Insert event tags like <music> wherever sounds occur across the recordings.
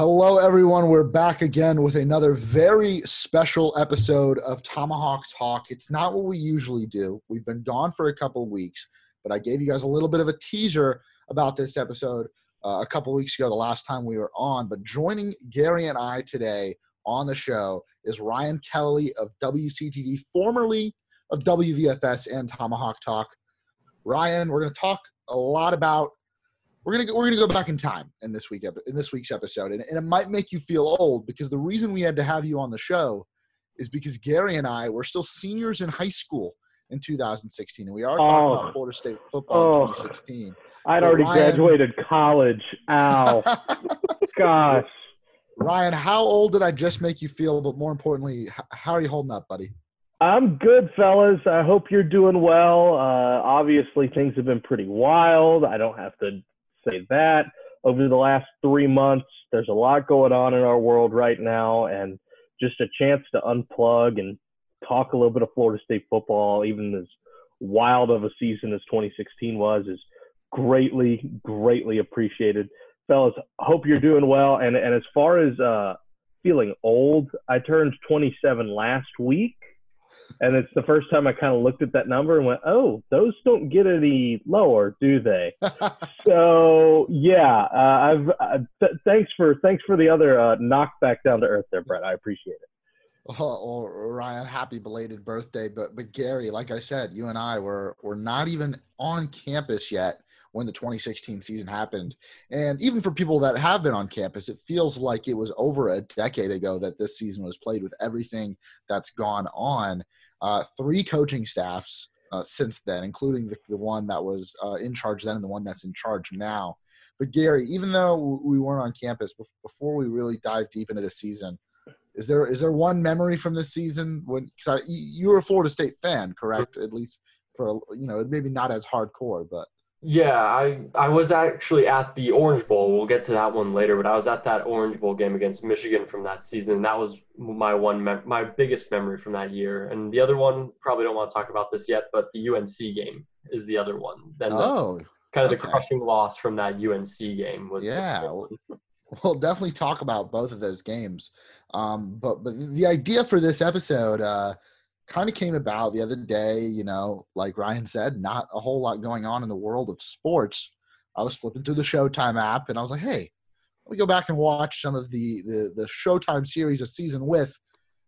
Hello, everyone. We're back again with another very special episode of Tomahawk Talk. It's not what we usually do. We've been gone for a couple weeks, but I gave you guys a little bit of a teaser about this episode uh, a couple weeks ago, the last time we were on. But joining Gary and I today on the show is Ryan Kelly of WCTV, formerly of WVFS and Tomahawk Talk. Ryan, we're going to talk a lot about we're gonna go, we're gonna go back in time in this week in this week's episode, and, and it might make you feel old because the reason we had to have you on the show is because Gary and I were still seniors in high school in 2016, and we are talking oh. about Florida State football oh. in 2016. I'd already Ryan, graduated college. Ow, <laughs> gosh. Ryan, how old did I just make you feel? But more importantly, how are you holding up, buddy? I'm good, fellas. I hope you're doing well. Uh, obviously, things have been pretty wild. I don't have to say that. Over the last three months, there's a lot going on in our world right now, and just a chance to unplug and talk a little bit of Florida State football, even as wild of a season as 2016 was, is greatly, greatly appreciated. Fellas, hope you're doing well. And, and as far as uh, feeling old, I turned 27 last week and it's the first time I kind of looked at that number and went, "Oh, those don't get any lower, do they?" <laughs> so yeah, uh, I've uh, th- thanks for thanks for the other uh, knock back down to earth there, Brett. I appreciate it. <laughs> Oh, Ryan, happy belated birthday! But but Gary, like I said, you and I were were not even on campus yet when the 2016 season happened. And even for people that have been on campus, it feels like it was over a decade ago that this season was played with everything that's gone on. Uh, three coaching staffs uh, since then, including the, the one that was uh, in charge then and the one that's in charge now. But Gary, even though we weren't on campus before we really dive deep into the season, is there is there one memory from this season when cause you were a Florida State fan, correct? At least for you know maybe not as hardcore, but yeah, I I was actually at the Orange Bowl. We'll get to that one later, but I was at that Orange Bowl game against Michigan from that season. That was my one mem- my biggest memory from that year. And the other one, probably don't want to talk about this yet, but the UNC game is the other one. Then the, oh, kind of okay. the crushing loss from that UNC game was yeah. We'll definitely talk about both of those games. Um, but but the idea for this episode. Uh, kind of came about the other day, you know, like Ryan said, not a whole lot going on in the world of sports. I was flipping through the Showtime app and I was like, hey, let me go back and watch some of the, the, the Showtime series, A Season With,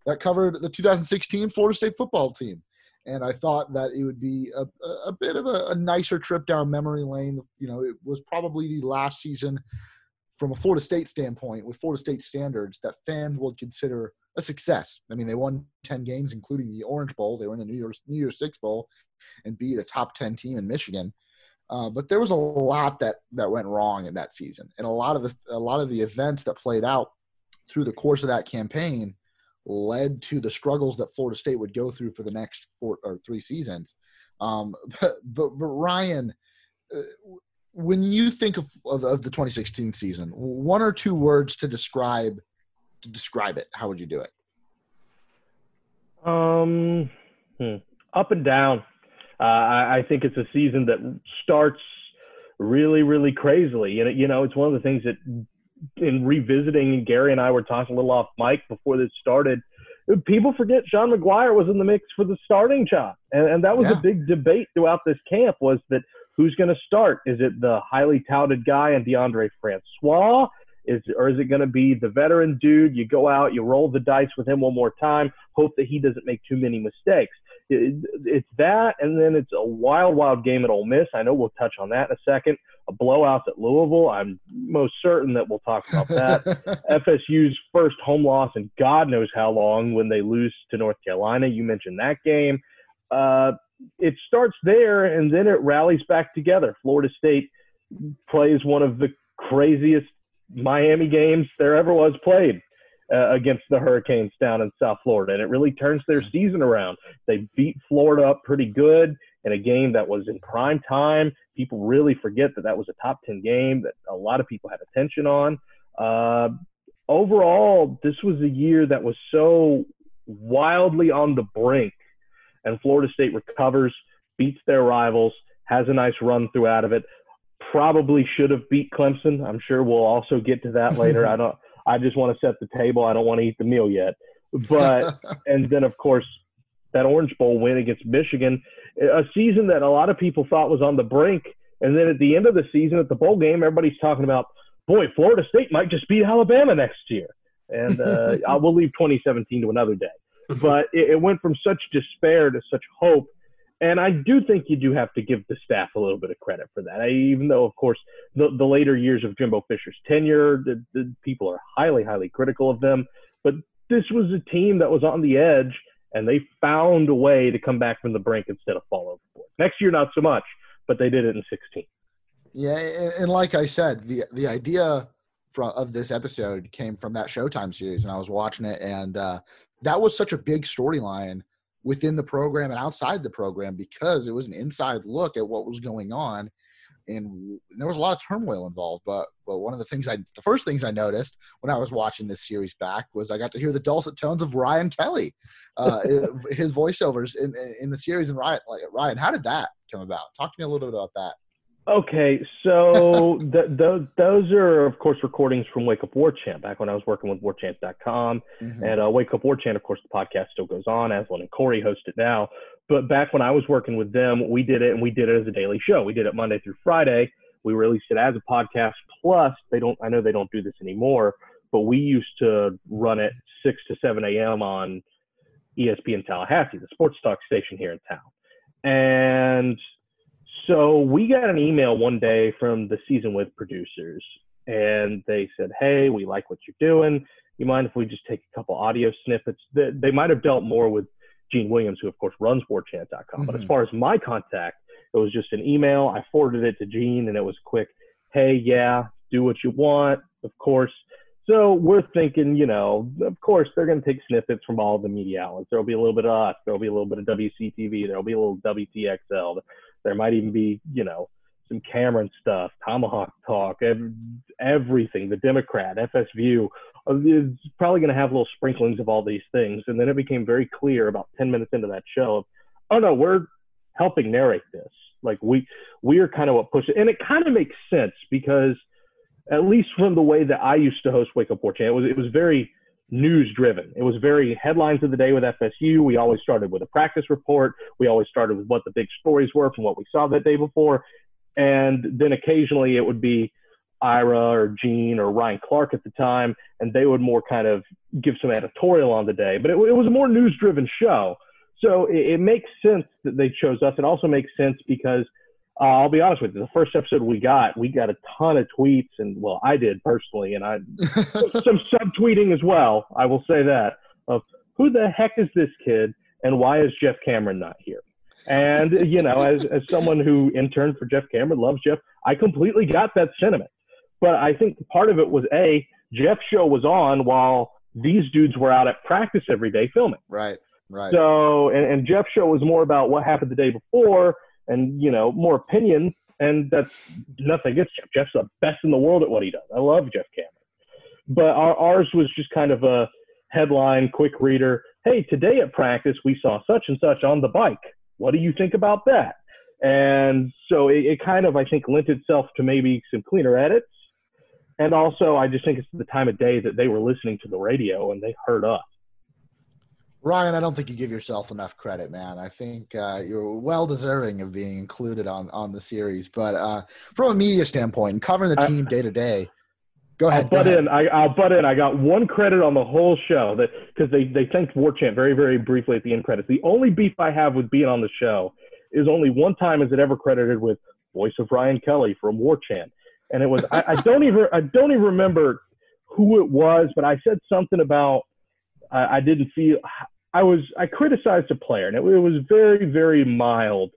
that covered the 2016 Florida State football team. And I thought that it would be a, a bit of a, a nicer trip down memory lane. You know, it was probably the last season from a Florida State standpoint, with Florida State standards, that fans would consider a success. I mean, they won 10 games, including the Orange Bowl. They were in the New Year's, New Year's Six Bowl and beat a top 10 team in Michigan. Uh, but there was a lot that, that went wrong in that season. And a lot of the, a lot of the events that played out through the course of that campaign led to the struggles that Florida State would go through for the next four or three seasons. Um, but, <laughs> but, but Ryan, uh, when you think of, of, of the 2016 season, one or two words to describe – to describe it, how would you do it? Um, hmm. up and down. Uh, I, I, think it's a season that starts really, really crazily. You know, you know, it's one of the things that in revisiting, Gary and I were talking a little off mic before this started. People forget Sean Maguire was in the mix for the starting job, and, and that was yeah. a big debate throughout this camp. Was that who's going to start? Is it the highly touted guy and Deondre Francois? Is or is it going to be the veteran dude? You go out, you roll the dice with him one more time, hope that he doesn't make too many mistakes. It, it's that, and then it's a wild, wild game at Ole Miss. I know we'll touch on that in a second. A blowout at Louisville. I'm most certain that we'll talk about that. <laughs> FSU's first home loss in God knows how long when they lose to North Carolina. You mentioned that game. Uh, it starts there, and then it rallies back together. Florida State plays one of the craziest Miami games there ever was played uh, against the Hurricanes down in South Florida. And it really turns their season around. They beat Florida up pretty good in a game that was in prime time. People really forget that that was a top 10 game that a lot of people had attention on. Uh, overall, this was a year that was so wildly on the brink. And Florida State recovers, beats their rivals, has a nice run throughout of it probably should have beat Clemson. I'm sure we'll also get to that later. <laughs> I don't I just want to set the table. I don't want to eat the meal yet. But <laughs> and then of course that Orange Bowl win against Michigan, a season that a lot of people thought was on the brink. And then at the end of the season, at the bowl game, everybody's talking about, boy, Florida State might just beat Alabama next year. And uh, <laughs> I will leave 2017 to another day. But it, it went from such despair to such hope. And I do think you do have to give the staff a little bit of credit for that. I, even though, of course, the, the later years of Jimbo Fisher's tenure, the, the people are highly, highly critical of them. But this was a team that was on the edge and they found a way to come back from the brink instead of fall overboard. Next year, not so much, but they did it in 16. Yeah, and like I said, the the idea from of this episode came from that Showtime series, and I was watching it, and uh, that was such a big storyline within the program and outside the program because it was an inside look at what was going on and there was a lot of turmoil involved. But but one of the things I the first things I noticed when I was watching this series back was I got to hear the dulcet tones of Ryan Kelly, uh, <laughs> his voiceovers in in the series. And Ryan, like Ryan, how did that come about? Talk to me a little bit about that. Okay, so <laughs> the, those are, of course, recordings from Wake Up War Chant back when I was working with warchant.com. Mm-hmm. And uh, Wake Up War Chant, of course, the podcast still goes on. Aslan and Corey host it now. But back when I was working with them, we did it and we did it as a daily show. We did it Monday through Friday. We released it as a podcast. Plus, they don't, I know they don't do this anymore, but we used to run it 6 to 7 a.m. on ESPN Tallahassee, the sports talk station here in town. And so we got an email one day from the season with producers, and they said, "Hey, we like what you're doing. You mind if we just take a couple audio snippets?" They, they might have dealt more with Gene Williams, who of course runs WarChant.com. Mm-hmm. But as mm-hmm. far as my contact, it was just an email. I forwarded it to Gene, and it was quick. Hey, yeah, do what you want, of course. So we're thinking, you know, of course they're going to take snippets from all the media outlets. There'll be a little bit of us. There'll be a little bit of WCTV. There'll be a little WTXL. There might even be, you know, some Cameron stuff, Tomahawk Talk, everything, the Democrat, FSView. Uh, is probably going to have little sprinklings of all these things. And then it became very clear about 10 minutes into that show of, oh no, we're helping narrate this. Like we, we are kind of what pushes, and it kind of makes sense because at least from the way that I used to host Wake Up War Chant, it was, it was very news driven. It was very headlines of the day with FSU. We always started with a practice report. We always started with what the big stories were from what we saw that day before. And then occasionally it would be Ira or Gene or Ryan Clark at the time, and they would more kind of give some editorial on the day. But it, it was a more news driven show. So it, it, makes sense that they chose us. It also makes sense because uh, I'll be honest with you, the first episode we got, we got a ton of tweets, and well, I did personally, and I <laughs> some subtweeting as well. I will say that of who the heck is this kid, and why is Jeff Cameron not here? And you know, as as someone who interned for Jeff Cameron, loves Jeff, I completely got that sentiment. But I think part of it was a Jeff's show was on while these dudes were out at practice every day filming. Right. Right. So and, and Jeff's show was more about what happened the day before and you know more opinion. And that's nothing against Jeff. Jeff's the best in the world at what he does. I love Jeff Cameron. But our, ours was just kind of a headline, quick reader. Hey, today at practice we saw such and such on the bike. What do you think about that? And so it, it kind of I think lent itself to maybe some cleaner edits and also, I just think it's the time of day that they were listening to the radio and they heard us. Ryan, I don't think you give yourself enough credit, man. I think uh, you're well deserving of being included on on the series. But uh, from a media standpoint, and covering the team day to day, go ahead. I'll butt ahead. in. I, will butt in. I got one credit on the whole show that because they they thanked War Chant very very briefly at the end credits. The only beef I have with being on the show is only one time is it ever credited with voice of Ryan Kelly from War Chant and it was I, I, <laughs> don't even I don't even remember who it was, but I said something about I, I didn't feel I was I criticized a player, and it, it was very very mild,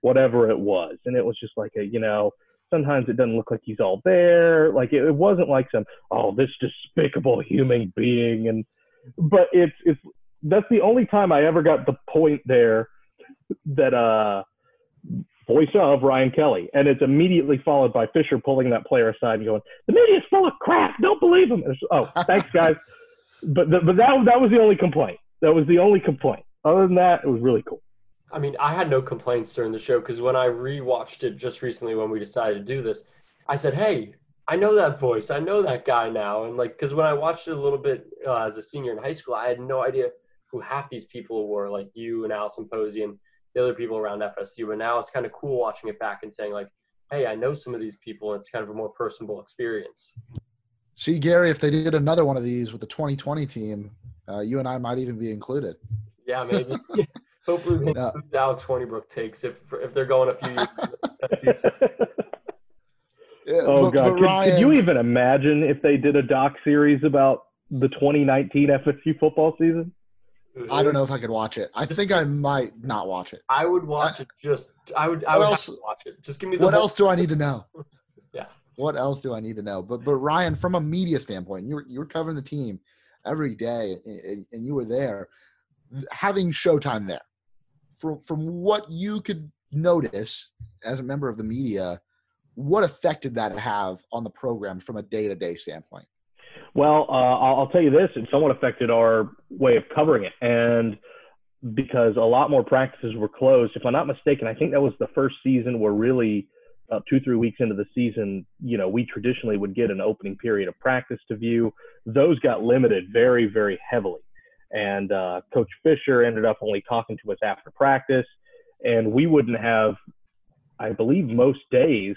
whatever it was, and it was just like a you know sometimes it doesn't look like he's all there, like it, it wasn't like some oh this despicable human being, and but it's it's that's the only time I ever got the point there that uh voice of Ryan Kelly. And it's immediately followed by Fisher pulling that player aside and going, the media's full of crap. Don't believe him. oh, thanks, guys. <laughs> But, the, but that, that was the only complaint. That was the only complaint. Other than that, it was really cool. I mean, I had no complaints during the show because when I rewatched it just recently when we decided to do this, I said, hey, I know that voice. I know that guy now. And like, because when I watched it a little bit uh, as a senior in high school, I had no idea who half these people were, like you and Allison Posey and the other people around FSU. But now it's kind of cool watching it back and saying like, hey, I know some of these people, and it's kind of a more personable experience. See, Gary, if they did another one of these with the 2020 team, uh, you and I might even be included. Yeah, maybe. <laughs> Hopefully, we no. Alex Hornibrook takes if if they're going a few years. <laughs> yeah, oh but, God! But could, Ryan, could you even imagine if they did a doc series about the 2019 FSU football season? I don't know if I could watch it. I think I might not watch it. I would watch I, it. Just I would. I would else, watch it. Just give me. The what whole- else do I need to know? <laughs> yeah. What else do I need to know? But but Ryan, from a media standpoint, you were you were covering the team every day, and, and you were there, having Showtime there. From from what you could notice as a member of the media, what effect did that have on the program from a day to day standpoint? Well, uh, I'll tell you this: it somewhat affected our way of covering it, and because a lot more practices were closed. If I'm not mistaken, I think that was the first season where really uh, two three weeks into the season, you know, we traditionally would get an opening period of practice to view. Those got limited very very heavily, and uh, Coach Fisher ended up only talking to us after practice, and we wouldn't have, I believe, most days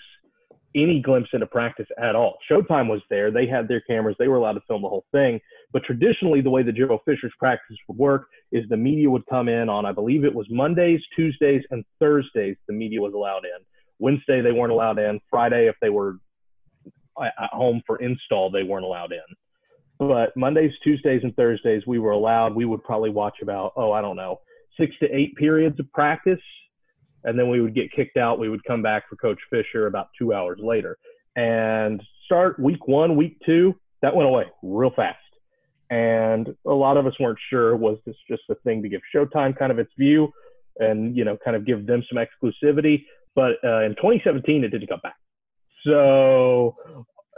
any glimpse into practice at all. Showtime was there. They had their cameras. They were allowed to film the whole thing. But traditionally, the way the Jimbo Fisher's practice would work is the media would come in on, I believe it was Mondays, Tuesdays, and Thursdays, the media was allowed in. Wednesday, they weren't allowed in. Friday, if they were at home for install, they weren't allowed in. But Mondays, Tuesdays, and Thursdays, we were allowed. We would probably watch about, oh, I don't know, six to eight periods of practice and then we would get kicked out. We would come back for Coach Fisher about two hours later, and start week one, week two. That went away real fast, and a lot of us weren't sure was this just a thing to give Showtime kind of its view, and you know, kind of give them some exclusivity. But uh, in 2017, it didn't come back. So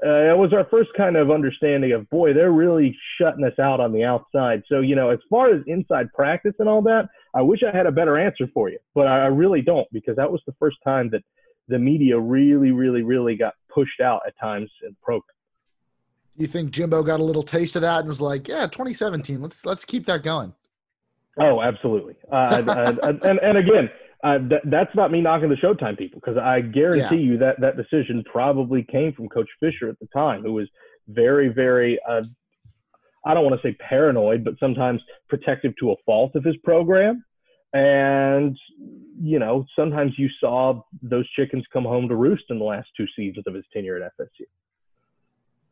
uh, it was our first kind of understanding of boy they're really shutting us out on the outside. So you know as far as inside practice and all that i wish i had a better answer for you but i really don't because that was the first time that the media really really really got pushed out at times in the program. You think jimbo got a little taste of that and was like yeah 2017 let's let's keep that going. Oh absolutely. Uh, and, and, and again uh, th- that's not me knocking the Showtime people because I guarantee yeah. you that that decision probably came from Coach Fisher at the time, who was very, very, uh, I don't want to say paranoid, but sometimes protective to a fault of his program. And, you know, sometimes you saw those chickens come home to roost in the last two seasons of his tenure at FSU.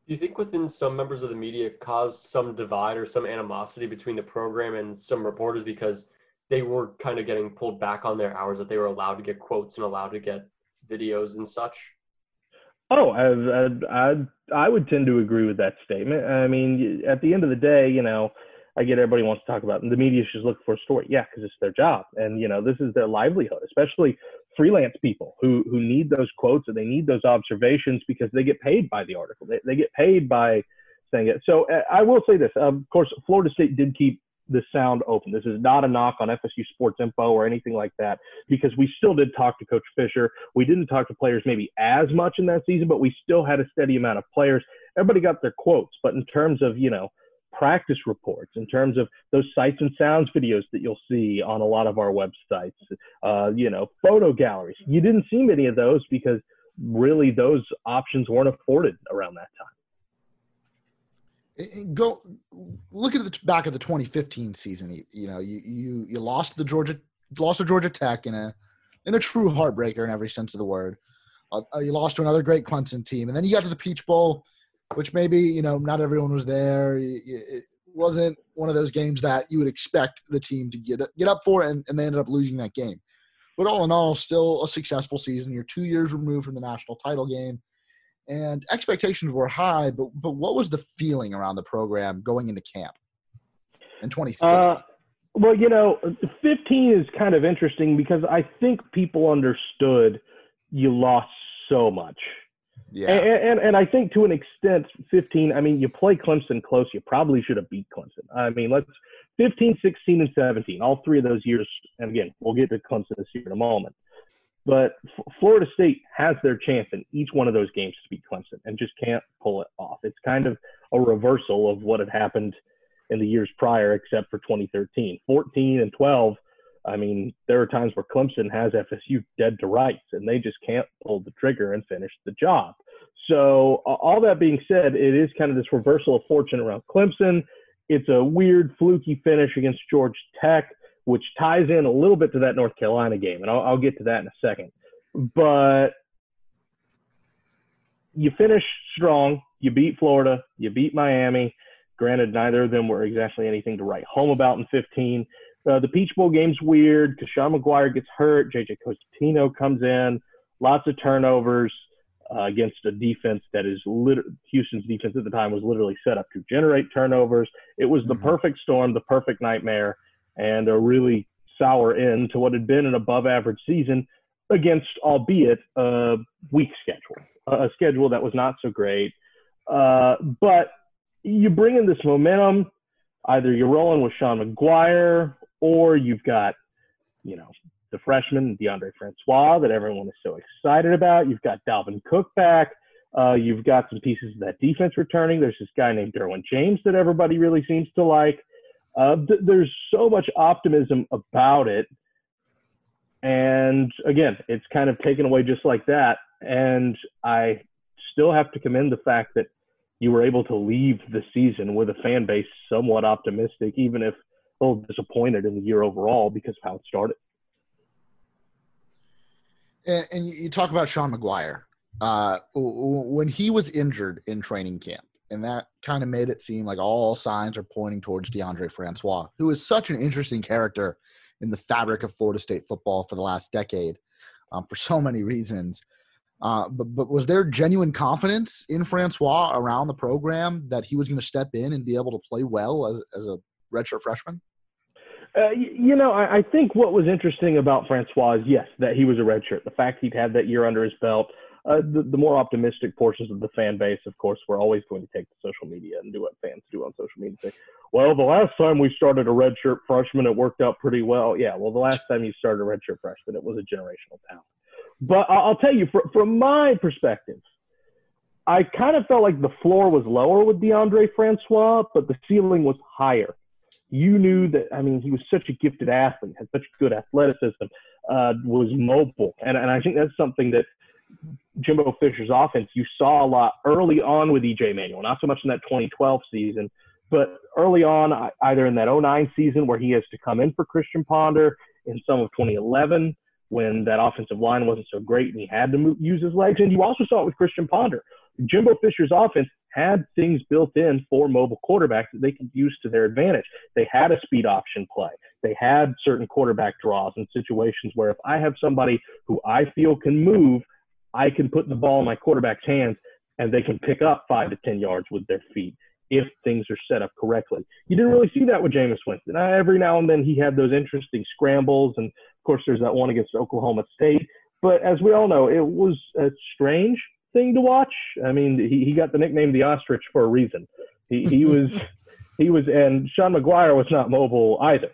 Do you think within some members of the media caused some divide or some animosity between the program and some reporters because they were kind of getting pulled back on their hours that they were allowed to get quotes and allowed to get videos and such? Oh, I, I, I would tend to agree with that statement. I mean, at the end of the day, you know, I get everybody wants to talk about the media should look for a story. Yeah, because it's their job, and you know, this is their livelihood, especially freelance people who who need those quotes and they need those observations because they get paid by the article. They they get paid by saying it. So uh, I will say this. of course, Florida State did keep the sound open. This is not a knock on FSU Sports Info or anything like that, because we still did talk to Coach Fisher. We didn't talk to players maybe as much in that season, but we still had a steady amount of players. Everybody got their quotes, but in terms of, you know, practice reports, in terms of those sights and sounds videos that you'll see on a lot of our websites, uh, you know, photo galleries, you didn't see many of those because really those options weren't afforded around that time go look at the back of the 2015 season. You, you, know, you you you lost the Georgia lost to Georgia Tech in a in a true heartbreaker in every sense of the word. Uh, uh, you lost to another great Clemson team, and then you got to the Peach Bowl, which maybe you know not everyone was there. It wasn't one of those games that you would expect the team to get get up for, and, and they ended up losing that game. But all in all, still a successful season. You're two years removed from the national title game and expectations were high. But but what was the feeling around the program going into camp in 2016? Uh, well, you know, 15 is kind of interesting because I think people understood you lost so much. Yeah. And, and, and I think to an extent, 15, I mean, you play Clemson close. You probably should have beat Clemson. I mean, let's 15, 16, and 17, all three of those years. And again, we'll get to Clemson this year in a moment But F- Florida State has their chance in each one of those games to beat Clemson and just can't pull it off. It's kind of a reversal of what had happened in the years prior, except for 2013. 14 and 12, I mean, there are times where Clemson has FSU dead to rights, and they just can't pull the trigger and finish the job. So, all that being said, it is kind of this reversal of fortune around Clemson. It's a weird, fluky finish against Georgia Tech which ties in a little bit to that North Carolina game, and I'll, I'll get to that in a second. But you finish strong. You beat Florida. You beat Miami. Granted, neither of them were exactly anything to write home about in 15. Uh, the Peach Bowl game's weird because Sean Maguire gets hurt. JJ Cosentino comes in. Lots of turnovers uh, against a defense that is lit- Houston's defense at the time was literally set up to generate turnovers. It was the mm-hmm. perfect storm, the perfect nightmare and a really sour end to what had been an above average season against, albeit a weak schedule, a schedule that was not so great. Uh, but you bring in this momentum, either you're rolling with Sean Maguire or you've got, you know, the freshman Deondre Francois that everyone is so excited about. You've got Dalvin Cook back. Uh, you've got some pieces of that defense returning. There's this guy named Derwin James that everybody really seems to like. Uh, th- there's so much optimism about it. And again, it's kind of taken away just like that. And I still have to commend the fact that you were able to leave the season with a fan base somewhat optimistic, even if a little disappointed in the year overall because of how it started. And, and you talk about Sean Maguire. Uh, when he was injured in training camp, and that kind of made it seem like all signs are pointing towards DeAndre Francois, who is such an interesting character in the fabric of Florida State football for the last decade um, for so many reasons. Uh, but, but was there genuine confidence in Francois around the program that he was going to step in and be able to play well as, as a redshirt freshman? Uh, you know, I, I, think what was interesting about Francois is yes, that he was a redshirt. The fact he'd had that year under his belt, uh, the, the, more optimistic portions of the fan base, of course, we're always going to take to social media and do what fans do on social media. Say, well, the last time we started a redshirt freshman, it worked out pretty well. Yeah, well, the last time you started a redshirt freshman, it was a generational talent. But I'll tell you, from my perspective, I kind of felt like the floor was lower with DeAndre Francois, but the ceiling was higher. You knew that, I mean, he was such a gifted athlete, had such good athleticism, uh, was mobile. And, and I think that's something that Jimbo Fisher's offense, you saw a lot early on with EJ Manuel, not so much in that 2012 season, but early on, either in that 09 season where he has to come in for Christian Ponder, in some of 2011 when that offensive line wasn't so great and he had to move, use his legs. And you also saw it with Christian Ponder. Jimbo Fisher's offense had things built in for mobile quarterbacks that they could use to their advantage. They had a speed option play. They had certain quarterback draws in situations where if I have somebody who I feel can move, I can put the ball in my quarterback's hands and they can pick up five to 10 yards with their feet if things are set up correctly. You didn't really see that with Jameis Winston. Every now and then he had those interesting scrambles. And of course, there's that one against Oklahoma State. But as we all know, it was a strange thing to watch. I mean, he, he got the nickname the ostrich for a reason. He, he was, <laughs> he was, and Sean Maguire was not mobile either.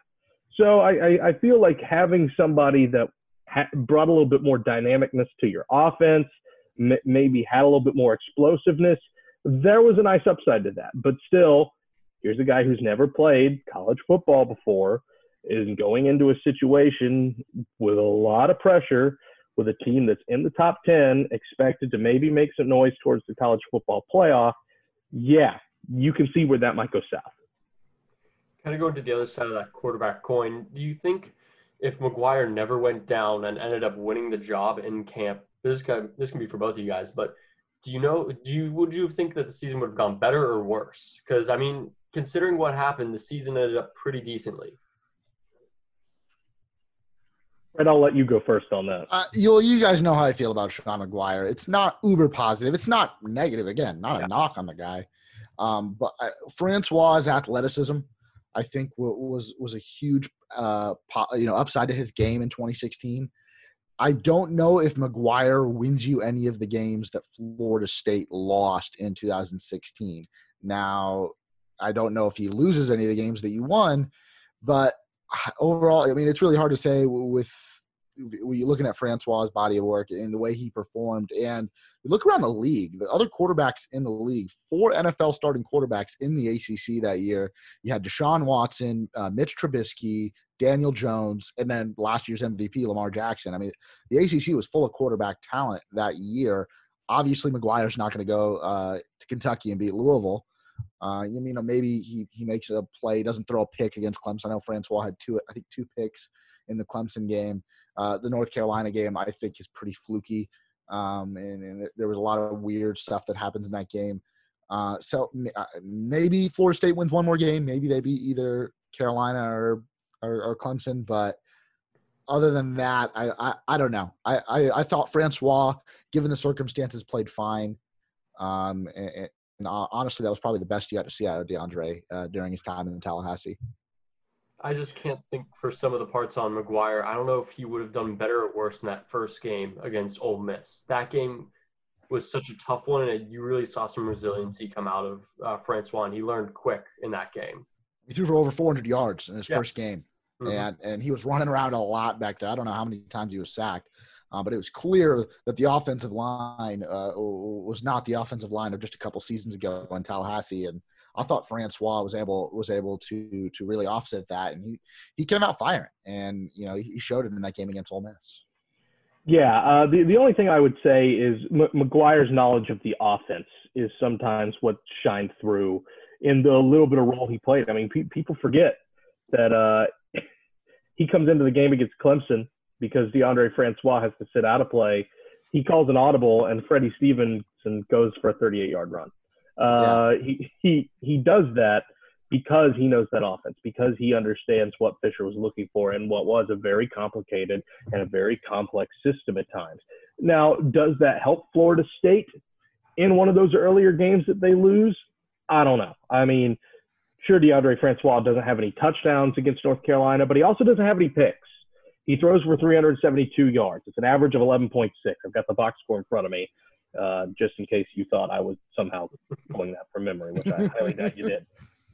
So I, I, I feel like having somebody that ha- brought a little bit more dynamicness to your offense, m- maybe had a little bit more explosiveness. There was a nice upside to that. But still, here's a guy who's never played college football before, is going into a situation with a lot of pressure with a team that's in the top 10, expected to maybe make some noise towards the college football playoff. Yeah, you can see where that might go south. Kind of going to the other side of that quarterback coin, do you think if Maguire never went down and ended up winning the job in camp, this can this can be for both of you guys. But do you know? Do you would you think that the season would have gone better or worse? Because I mean, considering what happened, the season ended up pretty decently. And I'll let you go first on that. Uh, you you guys know how I feel about Sean Maguire. It's not uber positive. It's not negative. Again, not yeah. a knock on the guy. Um, but uh, Francois' athleticism I think was was a huge uh, you know upside to his game in 2016. I don't know if Maguire wins you any of the games that Florida State lost in 2016. Now, I don't know if he loses any of the games that you won, but overall, I mean, it's really hard to say with you're looking at Francois' body of work and the way he performed, and you look around the league, the other quarterbacks in the league, four NFL starting quarterbacks in the ACC that year. You had Deshaun Watson, uh, Mitch Trubisky, Daniel Jones, and then last year's MVP, Lamar Jackson. I mean, the ACC was full of quarterback talent that year. Obviously, Maguire's not going to go uh, to Kentucky and beat Louisville. Uh, you know, maybe he, he makes a play, doesn't throw a pick against Clemson. I know Francois had two, I think, two picks in the Clemson game. Uh, the North Carolina game, I think, is pretty fluky, um, and, and, there was a lot of weird stuff that happens in that game. Uh, so uh, maybe Florida State wins one more game. Maybe they beat either Carolina or, or, or Clemson, but other than that, I, I, I don't know. I, I, I, thought Francois, given the circumstances, played fine. Um, and, and uh, honestly, that was probably the best you got to see out of DeAndre uh, during his time in Tallahassee. I just can't think for some of the parts on Maguire. I don't know if he would have done better or worse in that first game against Ole Miss. That game was such a tough one, and you really saw some resiliency come out of uh, Francois. And he learned quick in that game. He threw for over 400 yards in his yeah. first game, mm-hmm. and and he was running around a lot back there. I don't know how many times he was sacked, uh, but it was clear that the offensive line uh, was not the offensive line of just a couple seasons ago in Tallahassee, and I thought Francois was able was able to to really offset that, and he he came out firing, and you know he showed it in that game against Ole Miss. Yeah, uh, the the only thing I would say is M- Maguire's knowledge of the offense is sometimes what shined through in the little bit of role he played. I mean, pe- people forget that uh, he comes into the game against Clemson because DeAndre Francois has to sit out of play. He calls an audible, and Freddie Stevenson goes for a 38 yard run. Uh, yeah. he, he, he does that because he knows that offense, because he understands what Fisher was looking for and what was a very complicated and a very complex system at times. Now, does that help Florida State in one of those earlier games that they lose? I don't know. I mean, sure, DeAndre Francois doesn't have any touchdowns against North Carolina, but he also doesn't have any picks. He throws for 372 yards. It's an average of 11.6. I've got the box score in front of me, uh, just in case you thought I was somehow pulling that from memory, which I highly doubt you did.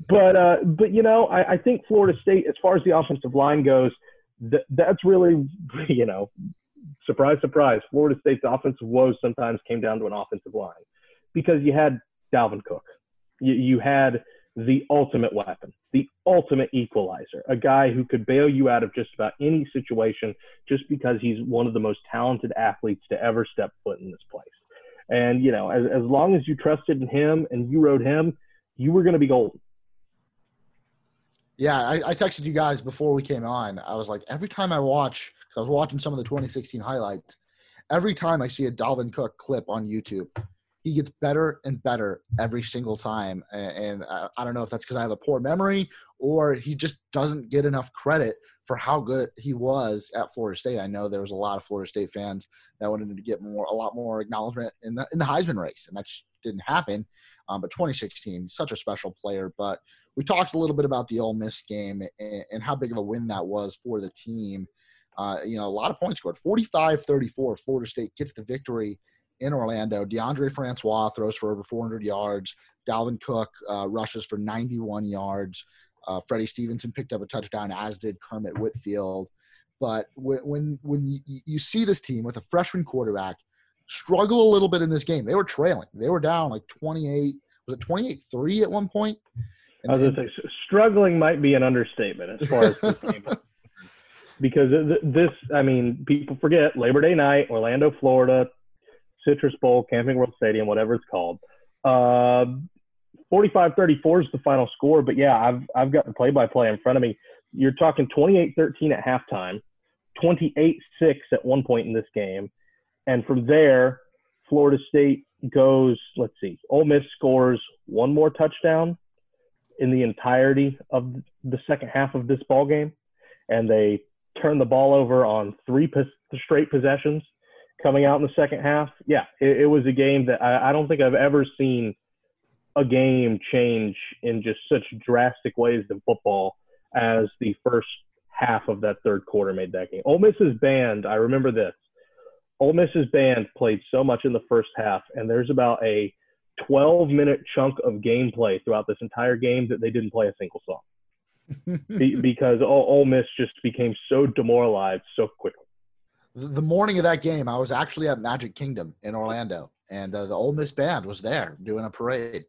But uh, but you know, I, I, think Florida State, as far as the offensive line goes, th- that's really you know, surprise, surprise. Florida State's offensive woes sometimes came down to an offensive line because you had Dalvin Cook, you, you had the ultimate weapon, the ultimate equalizer, a guy who could bail you out of just about any situation just because he's one of the most talented athletes to ever step foot in this place. And, you know, as, as long as you trusted in him and you rode him, you were going to be golden. Yeah, I, I, texted you guys before we came on. I was like, every time I watch, I was watching some of the 2016 highlights, every time I see a Dalvin Cook clip on YouTube, he gets better and better every single time. And, I, don't know if that's because I have a poor memory or he just doesn't get enough credit for how good he was at Florida State. I know there was a lot of Florida State fans that wanted to get more, a lot more acknowledgement in the in the Heisman race, and that didn't happen. Um, but 2016, such a special player. But we talked a little bit about the Ole Miss game and, and how big of a win that was for the team. Uh, you know, a lot of points scored. 45-34, Florida State gets the victory in Orlando. DeAndre Francois throws for over 400 yards. Dalvin Cook uh, rushes for 91 yards. Uh, Freddie Stevenson picked up a touchdown, as did Kermit Whitfield. But when when, when you, you see this team with a freshman quarterback struggle a little bit in this game, they were trailing. They were down like 28. Was it 28-3 at one point? And I was going to say, struggling might be an understatement as far as this <laughs> game. Because this, I mean, people forget Labor Day night, Orlando, Florida, Citrus Bowl, Camping World Stadium, whatever it's called. Uh, 45-34 is the final score, but yeah, I've I've got the play-by-play in front of me. You're talking 28-13 at halftime, 28-6 at one point in this game, and from there, Florida State goes. Let's see, Ole Miss scores one more touchdown in the entirety of the second half of this ball game, and they turn the ball over on three straight possessions coming out in the second half, yeah, it, it was a game that I, I, don't think I've ever seen a game change in just such drastic ways in football as the first half of that third quarter made that game. Ole Miss's band, I remember this. Ole Miss's band played so much in the first half, and there's about a 12 minute chunk of gameplay throughout this entire game that they didn't play a single song. <laughs> Be, because Ole Miss just became so demoralized so quickly. The morning of that game, I was actually at Magic Kingdom in Orlando, and uh, the Ole Miss band was there doing a parade.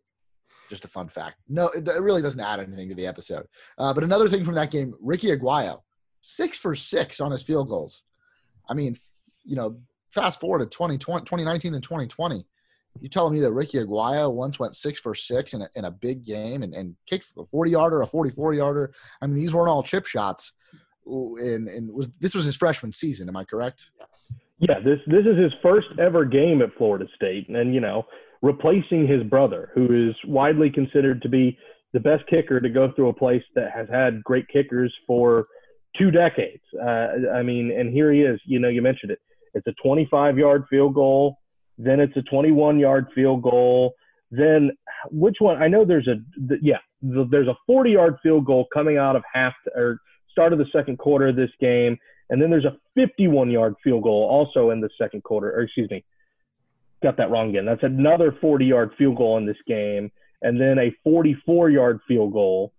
Just a fun fact. No, it, it really doesn't add anything to the episode. Uh, but another thing from that game, Ricky Aguayo, six for six on his field goals. I mean, you know, fast forward to 2020, 2019 and 2020. You telling me that Ricky Aguayo once went six for six in a, in a big game and, and kicked a 40 yarder, a 44 yarder? I mean, these weren't all chip shots. And, and was this was his freshman season? Am I correct? Yes. Yeah, this this is his first ever game at Florida State, and you know, replacing his brother, who is widely considered to be the best kicker to go through a place that has had great kickers for two decades. Uh, I mean, and here he is. You know, you mentioned it. It's a 25 yard field goal. Then it's a 21 yard field goal. Then which one? I know there's a the, yeah. The, there's a 40 yard field goal coming out of half or start of the second quarter of this game, and then there's a 51 yard field goal also in the second quarter. Or excuse me, got that wrong again. That's another 40 yard field goal in this game, and then a 44 yard field goal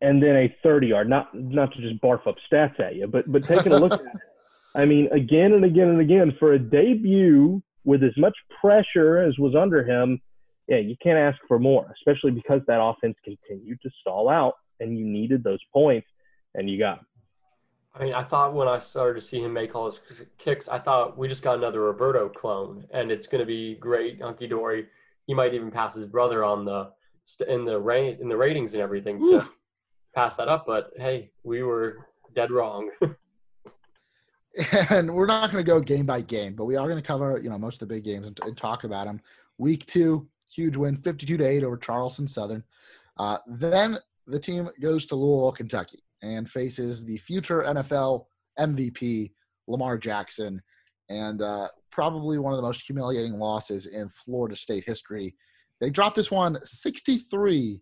and then a 30 yard. Not not to just barf up stats at you, but but taking a look at it, I mean, again and again and again for a debut with as much pressure as was under him, yeah, you can't ask for more, especially because that offense continued to stall out and you needed those points and you got. I mean, I thought when I started to see him make all his kicks, I thought we just got another Roberto clone, and it's going to be great, hunky dory. He might even pass his brother on the in the rate in the ratings and everything. So pass that up, but hey, we were dead wrong. <laughs> and we're not going to go game by game, but we are going to cover you know most of the big games and, and, talk about them. Week two, huge win, fifty-two to eight over Charleston Southern. Uh, then the team goes to Louisville, Kentucky, and faces the future NFL MVP Lamar Jackson, and uh, probably one of the most humiliating losses in Florida State history. They dropped this one 63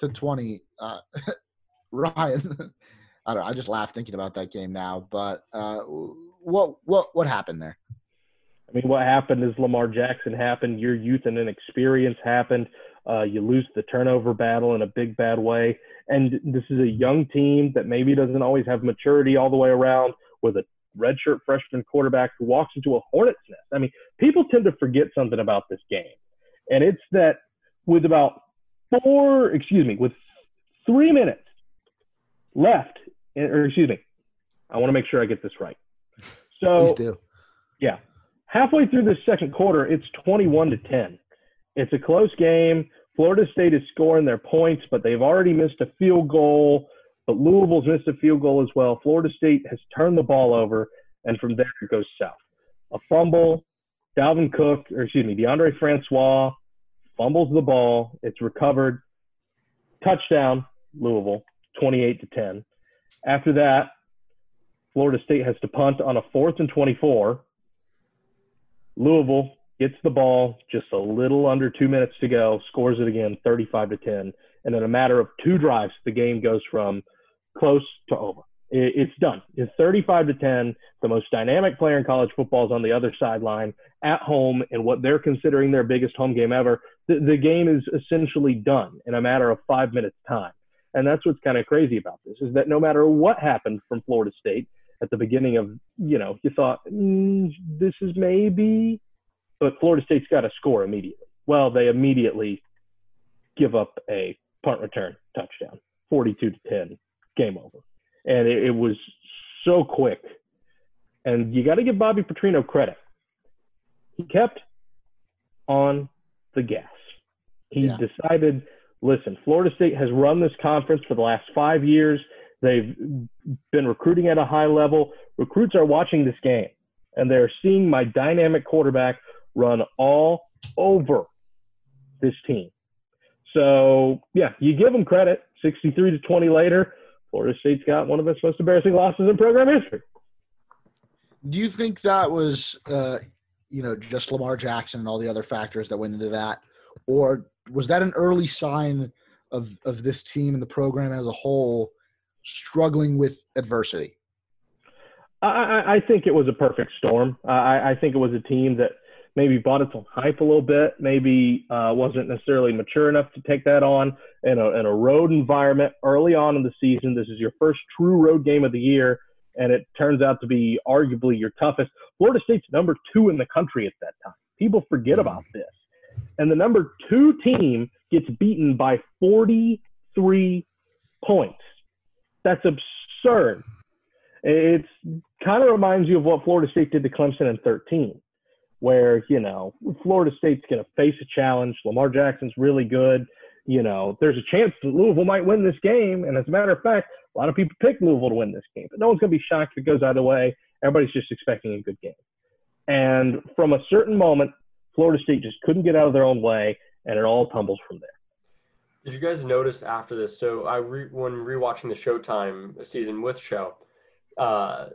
to 20. Uh, <laughs> Ryan, <laughs> I don't know. I just laugh thinking about that game now. But uh, what what what happened there? I mean, what happened is Lamar Jackson happened. Your youth and inexperience happened. Uh, you lose the turnover battle in a big bad way. And this is a young team that maybe doesn't always have maturity all the way around with a redshirt freshman quarterback who walks into a hornet's nest. I mean, people tend to forget something about this game. And it's that with about four, excuse me, with three minutes left, or excuse me, I want to make sure I get this right. <laughs> So, yeah, halfway through the second quarter, it's 21 to 10. It's a close game. Florida State is scoring their points, but they've already missed a field goal. But Louisville's missed a field goal as well. Florida State has turned the ball over, and from there it goes south. A fumble, Dalvin Cook, or excuse me, Deondre Francois fumbles the ball. It's recovered. Touchdown, Louisville. 28 to 10. After that, Florida State has to punt on a fourth and 24. Louisville gets the ball just a little under two minutes to go, scores it again, 35 to 10. And in a matter of two drives, the game goes from close to over. It's done. It's 35 to 10. The most dynamic player in college football is on the other sideline at home in what they're considering their biggest home game ever. The, the game is essentially done in a matter of five minutes' time. And that's what's kind of crazy about this is that no matter what happened from Florida State at the beginning of, you know, you thought mm, this is maybe, but Florida State's got to score immediately. Well, they immediately give up a punt return touchdown, 42 to 10, game over. And it, it was so quick. And you got to give Bobby Petrino credit. He kept on the gas. He yeah. decided listen, Florida State has run this conference for the last five years. They've been recruiting at a high level. Recruits are watching this game and they're seeing my dynamic quarterback run all over this team. So, yeah, you give them credit. 63 to 20 later, Florida State's got one of its most embarrassing losses in program history. Do you think that was, uh, you know, just Lamar Jackson and all the other factors that went into that? Or was that an early sign of of this team and the program as a whole struggling with adversity? I, I think it was a perfect storm. I, I think it was a team that maybe bought its own hype a little bit, maybe uh, wasn't necessarily mature enough to take that on in a, in a road environment early on in the season. This is your first true road game of the year, and it turns out to be arguably your toughest. Florida State's number two in the country at that time. People forget about this. And the number two team gets beaten by 43 points. That's absurd. It kind of reminds you of what Florida State did to Clemson in 13, where, you know, Florida State's going to face a challenge. Lamar Jackson's really good. You know, there's a chance that Louisville might win this game. And as a matter of fact, a lot of people pick Louisville to win this game, but no one's going to be shocked if it goes either way. Everybody's just expecting a good game. And from a certain moment, Florida State just couldn't get out of their own way, and it all tumbles from there. Did you guys notice after this? So I re, when rewatching the Showtime season with show, uh,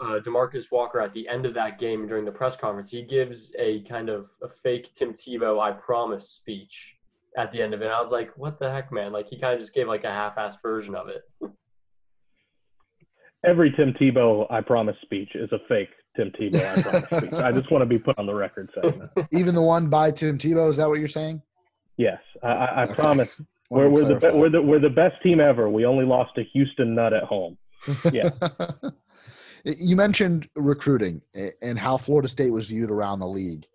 uh, Demarcus Walker at the end of that game during the press conference, he gives a kind of a fake Tim Tebow "I promise" speech at the end of it. And I was like, "What the heck, man!" Like he kind of just gave like a half-assed version of it. <laughs> Every Tim Tebow "I promise" speech is a fake Tim Tebow "I promise" <laughs> speech. I just want to be put on the record saying that. <laughs> Even the one by Tim Tebow. Is that what you're saying? Yes, I, I, I Okay. promise. We're, we're the we're the we're the best team ever. We only lost to Houston Nutt at home. <laughs> Yeah. <laughs> you mentioned recruiting and how Florida State was viewed around the league.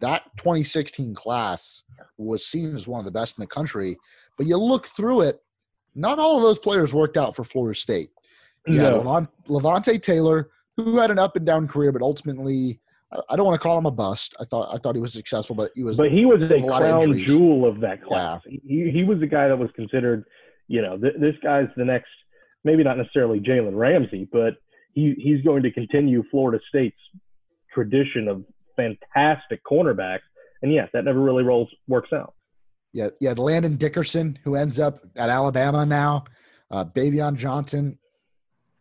That 2016 class was seen as one of the best in the country, but you look through it, not all of those players worked out for Florida State. You No. Levonta Taylor, who had an up and down career, but ultimately, I- don't want to call him a bust. I thought I thought he was successful, but he was. But he was a, a crown jewel of that class. He he was the guy that was considered, you know, th- this guy's the next, maybe not necessarily Jalen Ramsey, but he he's going to continue Florida State's tradition of fantastic cornerbacks. And yes, that never really rolls works out. Yeah, yeah. Landon Dickerson, who ends up at Alabama now. Uh, Baveon Johnson,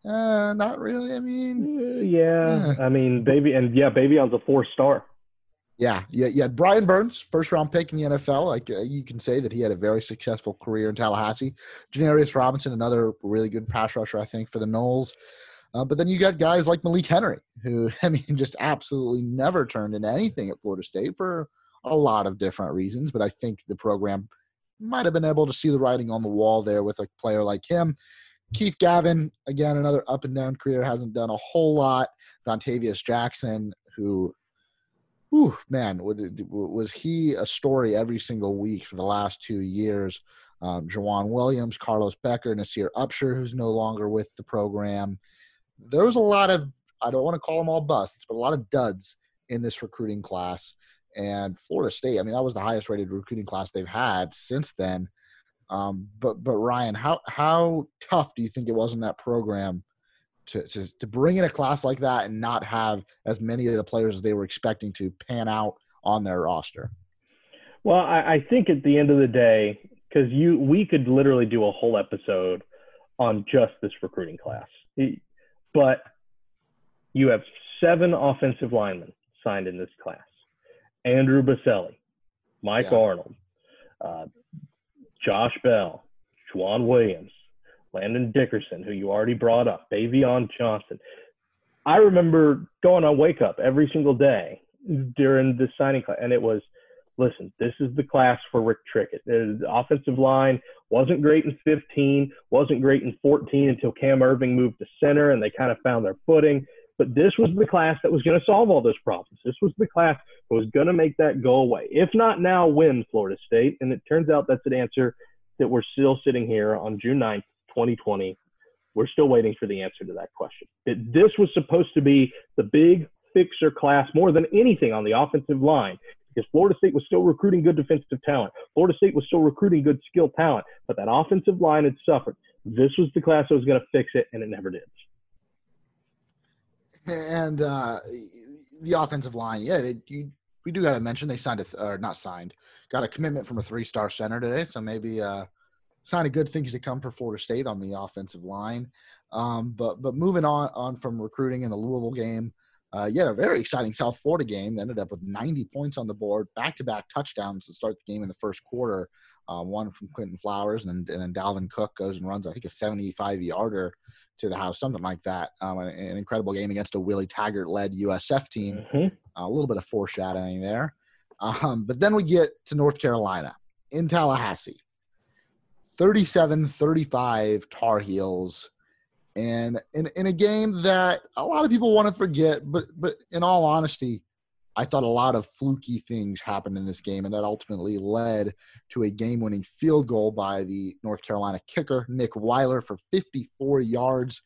uh, not really. I mean, Uh, yeah, I mean, baby, and yeah, Baveon's a four star. Yeah, you, you had Brian Burns, first round pick in the NFL. Like uh, you can say that he had a very successful career in Tallahassee. Janarius Robinson, another really good pass rusher, I think, for the Noles. Uh, but then you got guys like Malik Henry, who <laughs> I mean, just absolutely never turned into anything at Florida State for a lot of different reasons. But I think the program might have been able to see the writing on the wall there with a player like him. Keith Gavin, again, another up and down career, hasn't done a whole lot. Dontavius Jackson, who, whew, man, was he a story every single week for the last two years? Um, Jawan Williams, Carlos Becker, Nasir Upshur, who's no longer with the program. There was a lot of, I don't want to call them all busts, but a lot of duds in this recruiting class. And Florida State, I mean, that was the highest rated recruiting class they've had since then. Um, but but Ryan, how how tough do you think it was in that program to, to to bring in a class like that and not have as many of the players as they were expecting to pan out on their roster? Well, I, I think at the end of the day, because you we could literally do a whole episode on just this recruiting class, but you have seven offensive linemen signed in this class: Andrew Boselli, Mike Yeah. Arnold, uh, Josh Ball, Juwan Williams, Landon Dickerson, who you already brought up, Baveon Johnson. I remember going on Wake Up every single day during the signing class, and it was listen, this is the class for Rick Trickett. The offensive line wasn't great in 15, wasn't great in 14 until Cam Erving moved to center and they kind of found their footing. But this was the class that was going to solve all those problems. This was the class that was going to make that go away. If not now, when Florida State? And it turns out that's an answer that we're still sitting here on June 9th, 2020. We're still waiting for the answer to that question. That this was supposed to be the big fixer class more than anything on the offensive line because Florida State was still recruiting good defensive talent. Florida State was still recruiting good skill talent, but that offensive line had suffered. This was the class that was going to fix it, and it never did. And uh, the offensive line, yeah, they, you, we do got to mention they signed a th- or not signed, got a commitment from a three-star center today, so maybe uh, sign of good things to come for Florida State on the offensive line. Um, but but moving on on from recruiting in the Louisville game, uh, you had a very exciting South Florida game. Ended up with 90 points on the board, back-to-back touchdowns to start the game in the first quarter. Uh, one from Quinton Flowers, and, and then Dalvin Cook goes and runs, I think, a 75-yarder to the house, something like that. Um, an, an incredible game against a Willie Taggart-led USF team. Mhm. a little bit of foreshadowing there. Um, but then we get to North Carolina in Tallahassee. 37 35 Tar Heels. And in, in a game that a lot of people want to forget, but but in all honesty, I thought a lot of fluky things happened in this game, and that ultimately led to a game-winning field goal by the North Carolina kicker Nick Weiler for 54 yards.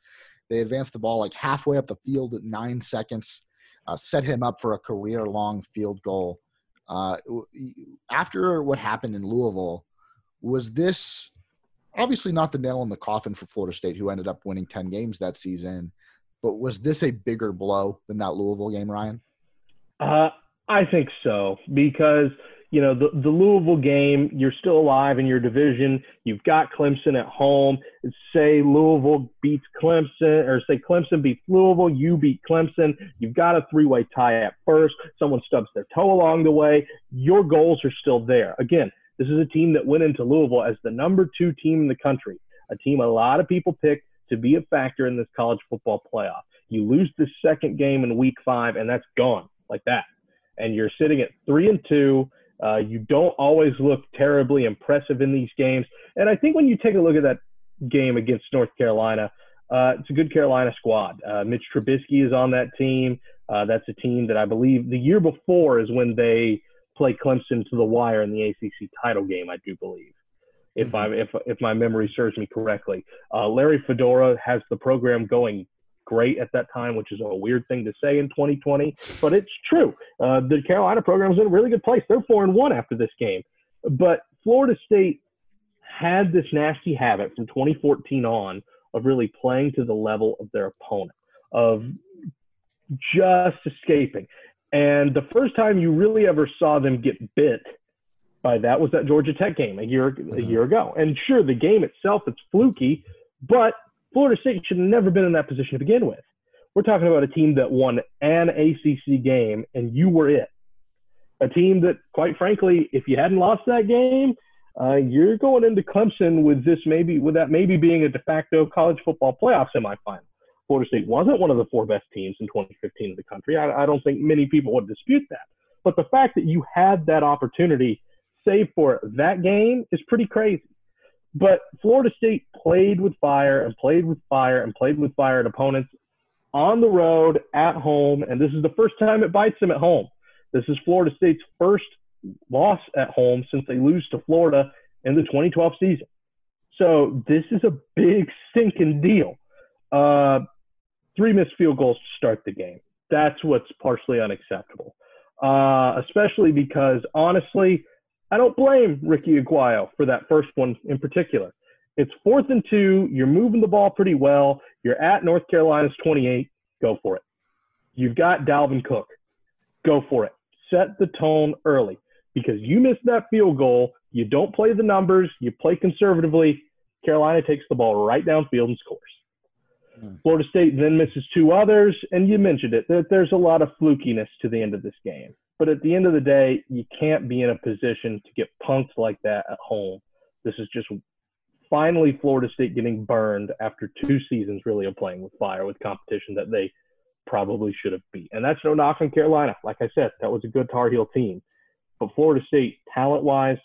They advanced the ball like halfway up the field at nine seconds, uh, set him up for a career-long field goal. Uh, after what happened in Louisville, was this obviously not the nail in the coffin for Florida State, who ended up winning 10 games that season. But was this a bigger blow than that Louisville game, Ryan? Uh, I think so because you know the the Louisville game. You're still alive in your division. You've got Clemson at home. Say Louisville beats Clemson, or say Clemson beats Louisville. You beat Clemson. You've got a three way tie at first. Someone stubs their toe along the way. Your goals are still there. Again, this is a team that went into Louisville as the number two team in the country, a team a lot of people picked to be a factor in this college football playoff. You lose the second game in week five, and that's gone like that. And you're sitting at three and two. Uh, you don't always look terribly impressive in these games. And I think when you take a look at that game against North Carolina, uh, it's a good Carolina squad. Uh, Mitch Trubisky is on that team. Uh, that's a team that I believe the year before is when they play Clemson to the wire in the ACC title game. I do believe, if mm-hmm. I if if my memory serves me correctly. Uh, Larry Fedora has the program going great at that time, which is a weird thing to say in 2020, but it's true. Uh, the Carolina program is in a really good place. They're four and one after this game, but Florida State had this nasty habit from 2014 on of really playing to the level of their opponent, of just escaping. And the first time you really ever saw them get bit by that was that Georgia Tech game a year a mm-hmm. year ago. And sure, the game itself it's fluky, but Florida State should have never been in that position to begin with. We're talking about a team that won an ACC game, and you were it. A team that, quite frankly, if you hadn't lost that game, uh, you're going into Clemson with this maybe with that maybe being a de facto college football playoff semifinal. Florida State wasn't one of the four best teams in 2015 in the country. I, I don't think many people would dispute that. But the fact that you had that opportunity, save for that game, is pretty crazy. But Florida State played with fire and played with fire and played with fire at opponents on the road, at home, and this is the first time it bites them at home. This is Florida State's first loss at home since they lose to Florida in the 2012 season. So this is a big stinking deal. Uh, three missed field goals to start the game. That's what's partially unacceptable, uh, especially because honestly, I don't blame Ricky Aguayo for that first one in particular. It's fourth and two. You're moving the ball pretty well. You're at North Carolina's 28. Go for it. You've got Dalvin Cook. Go for it. Set the tone early because you missed that field goal. You don't play the numbers. You play conservatively. Carolina takes the ball right downfield and scores. Mm. Florida State then misses two others, and you mentioned it. That there's a lot of flukiness to the end of this game. But at the end of the day, you can't be in a position to get punked like that at home. This is just finally Florida State getting burned after two seasons really of playing with fire with competition that they probably should have beat. And that's no knock on Carolina. Like I said, that was a good Tar Heel team. But Florida State, talent wise,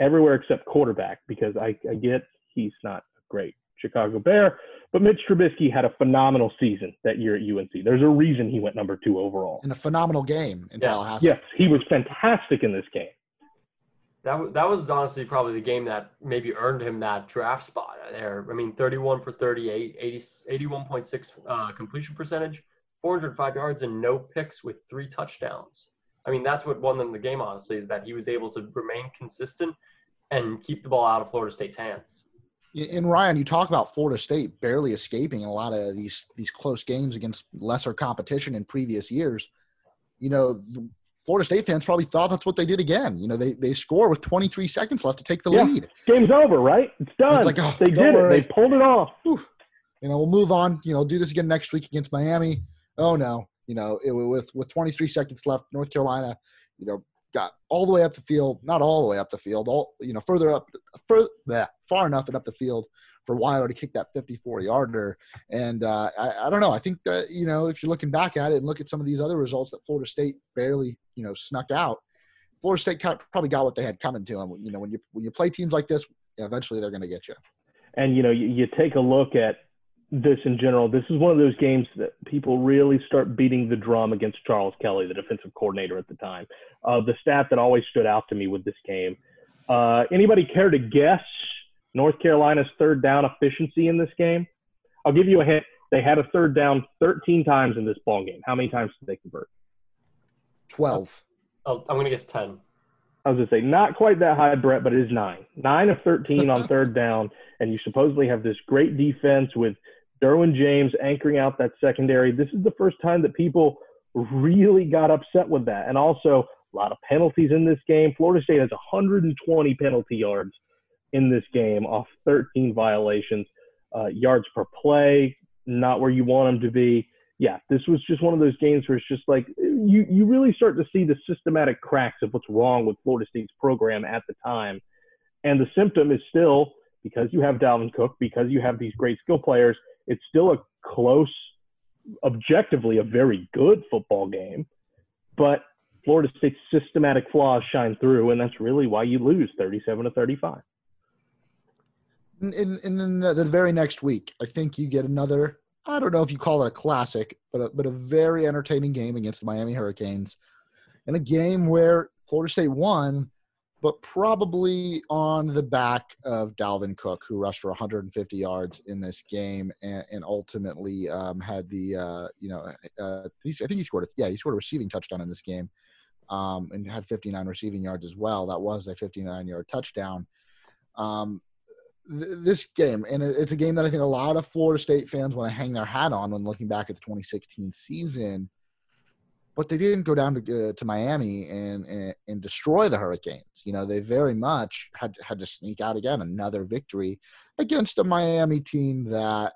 everywhere except quarterback, because I, I get he's not great Chicago Bear. But Mitch Trubisky had a phenomenal season that year at UNC. There's a reason he went number two overall. In a phenomenal game in yes. Tallahassee. Yes, he was fantastic in this game. That, that was honestly probably the game that maybe earned him that draft spot there. I mean, 31 for 38, 80, 81.6 uh, completion percentage, 405 yards, and no picks with three touchdowns. I mean, that's what won them the game, honestly, is that he was able to remain consistent and keep the ball out of Florida State's hands. In Ryan, you talk about Florida State barely escaping a lot of these these close games against lesser competition in previous years. You know, Florida State fans probably thought that's what they did again. You know, they they score with 23 seconds left to take the yeah. lead. Game's over, right? It's done. It's like, oh, they did worry. it. They pulled it off. Whew. You know, we'll move on. You know, do this again next week against Miami. Oh no, you know, it, with with 23 seconds left, North Carolina, you know, got all the way up the field, not all the way up the field, all you know, further up, further, yeah, far enough and up the field for Weiler to kick that 54 yarder. And uh, I, I, don't know. I think that you know, if you're looking back at it and look at some of these other results that Florida State barely, you know, snuck out, Florida State probably got what they had coming to them. You know, when you when you play teams like this, eventually they're going to get you. And you know, you, you take a look at this in general. This is one of those games that people really start beating the drum against Charles Kelly, the defensive coordinator at the time. Uh, the stat that always stood out to me with this game. Uh, anybody care to guess North Carolina's third down efficiency in this game? I'll give you a hint. They had a third down 13 times in this ball game. How many times did they convert? 12. Oh, I'm going to guess 10. I was going to say not quite that high, Brett, but it is nine. Nine of 13 on <laughs> third down. And you supposedly have this great defense with Derwin James anchoring out that secondary. This is the first time that people really got upset with that. And also, a lot of penalties in this game. Florida State has 120 penalty yards in this game off 13 violations. Uh, yards per play, not where you want them to be. Yeah, this was just one of those games where it's just like you you really start to see the systematic cracks of what's wrong with Florida State's program at the time, and the symptom is still because you have Dalvin Cook, because you have these great skill players, it's still a close, objectively a very good football game, but Florida State's systematic flaws shine through, and that's really why you lose 37 to 35 in, in, in the, the, very next week, I think you get another. I don't know if you call it a classic, but a, but a very entertaining game against the Miami Hurricanes, and a game where Florida State won, but probably on the back of Dalvin Cook, who rushed for 150 yards in this game, and, and ultimately um, had the uh, you know uh, I think he scored a, yeah he scored a receiving touchdown in this game, um, and had 59 receiving yards as well. That was a 59 yard touchdown. Um, this game, and it's a game that I think a lot of Florida State fans want to hang their hat on when looking back at the 2016 season. But they didn't go down to uh, to Miami and, and, and destroy the Hurricanes. You know, they very much had had to sneak out again another victory against a Miami team that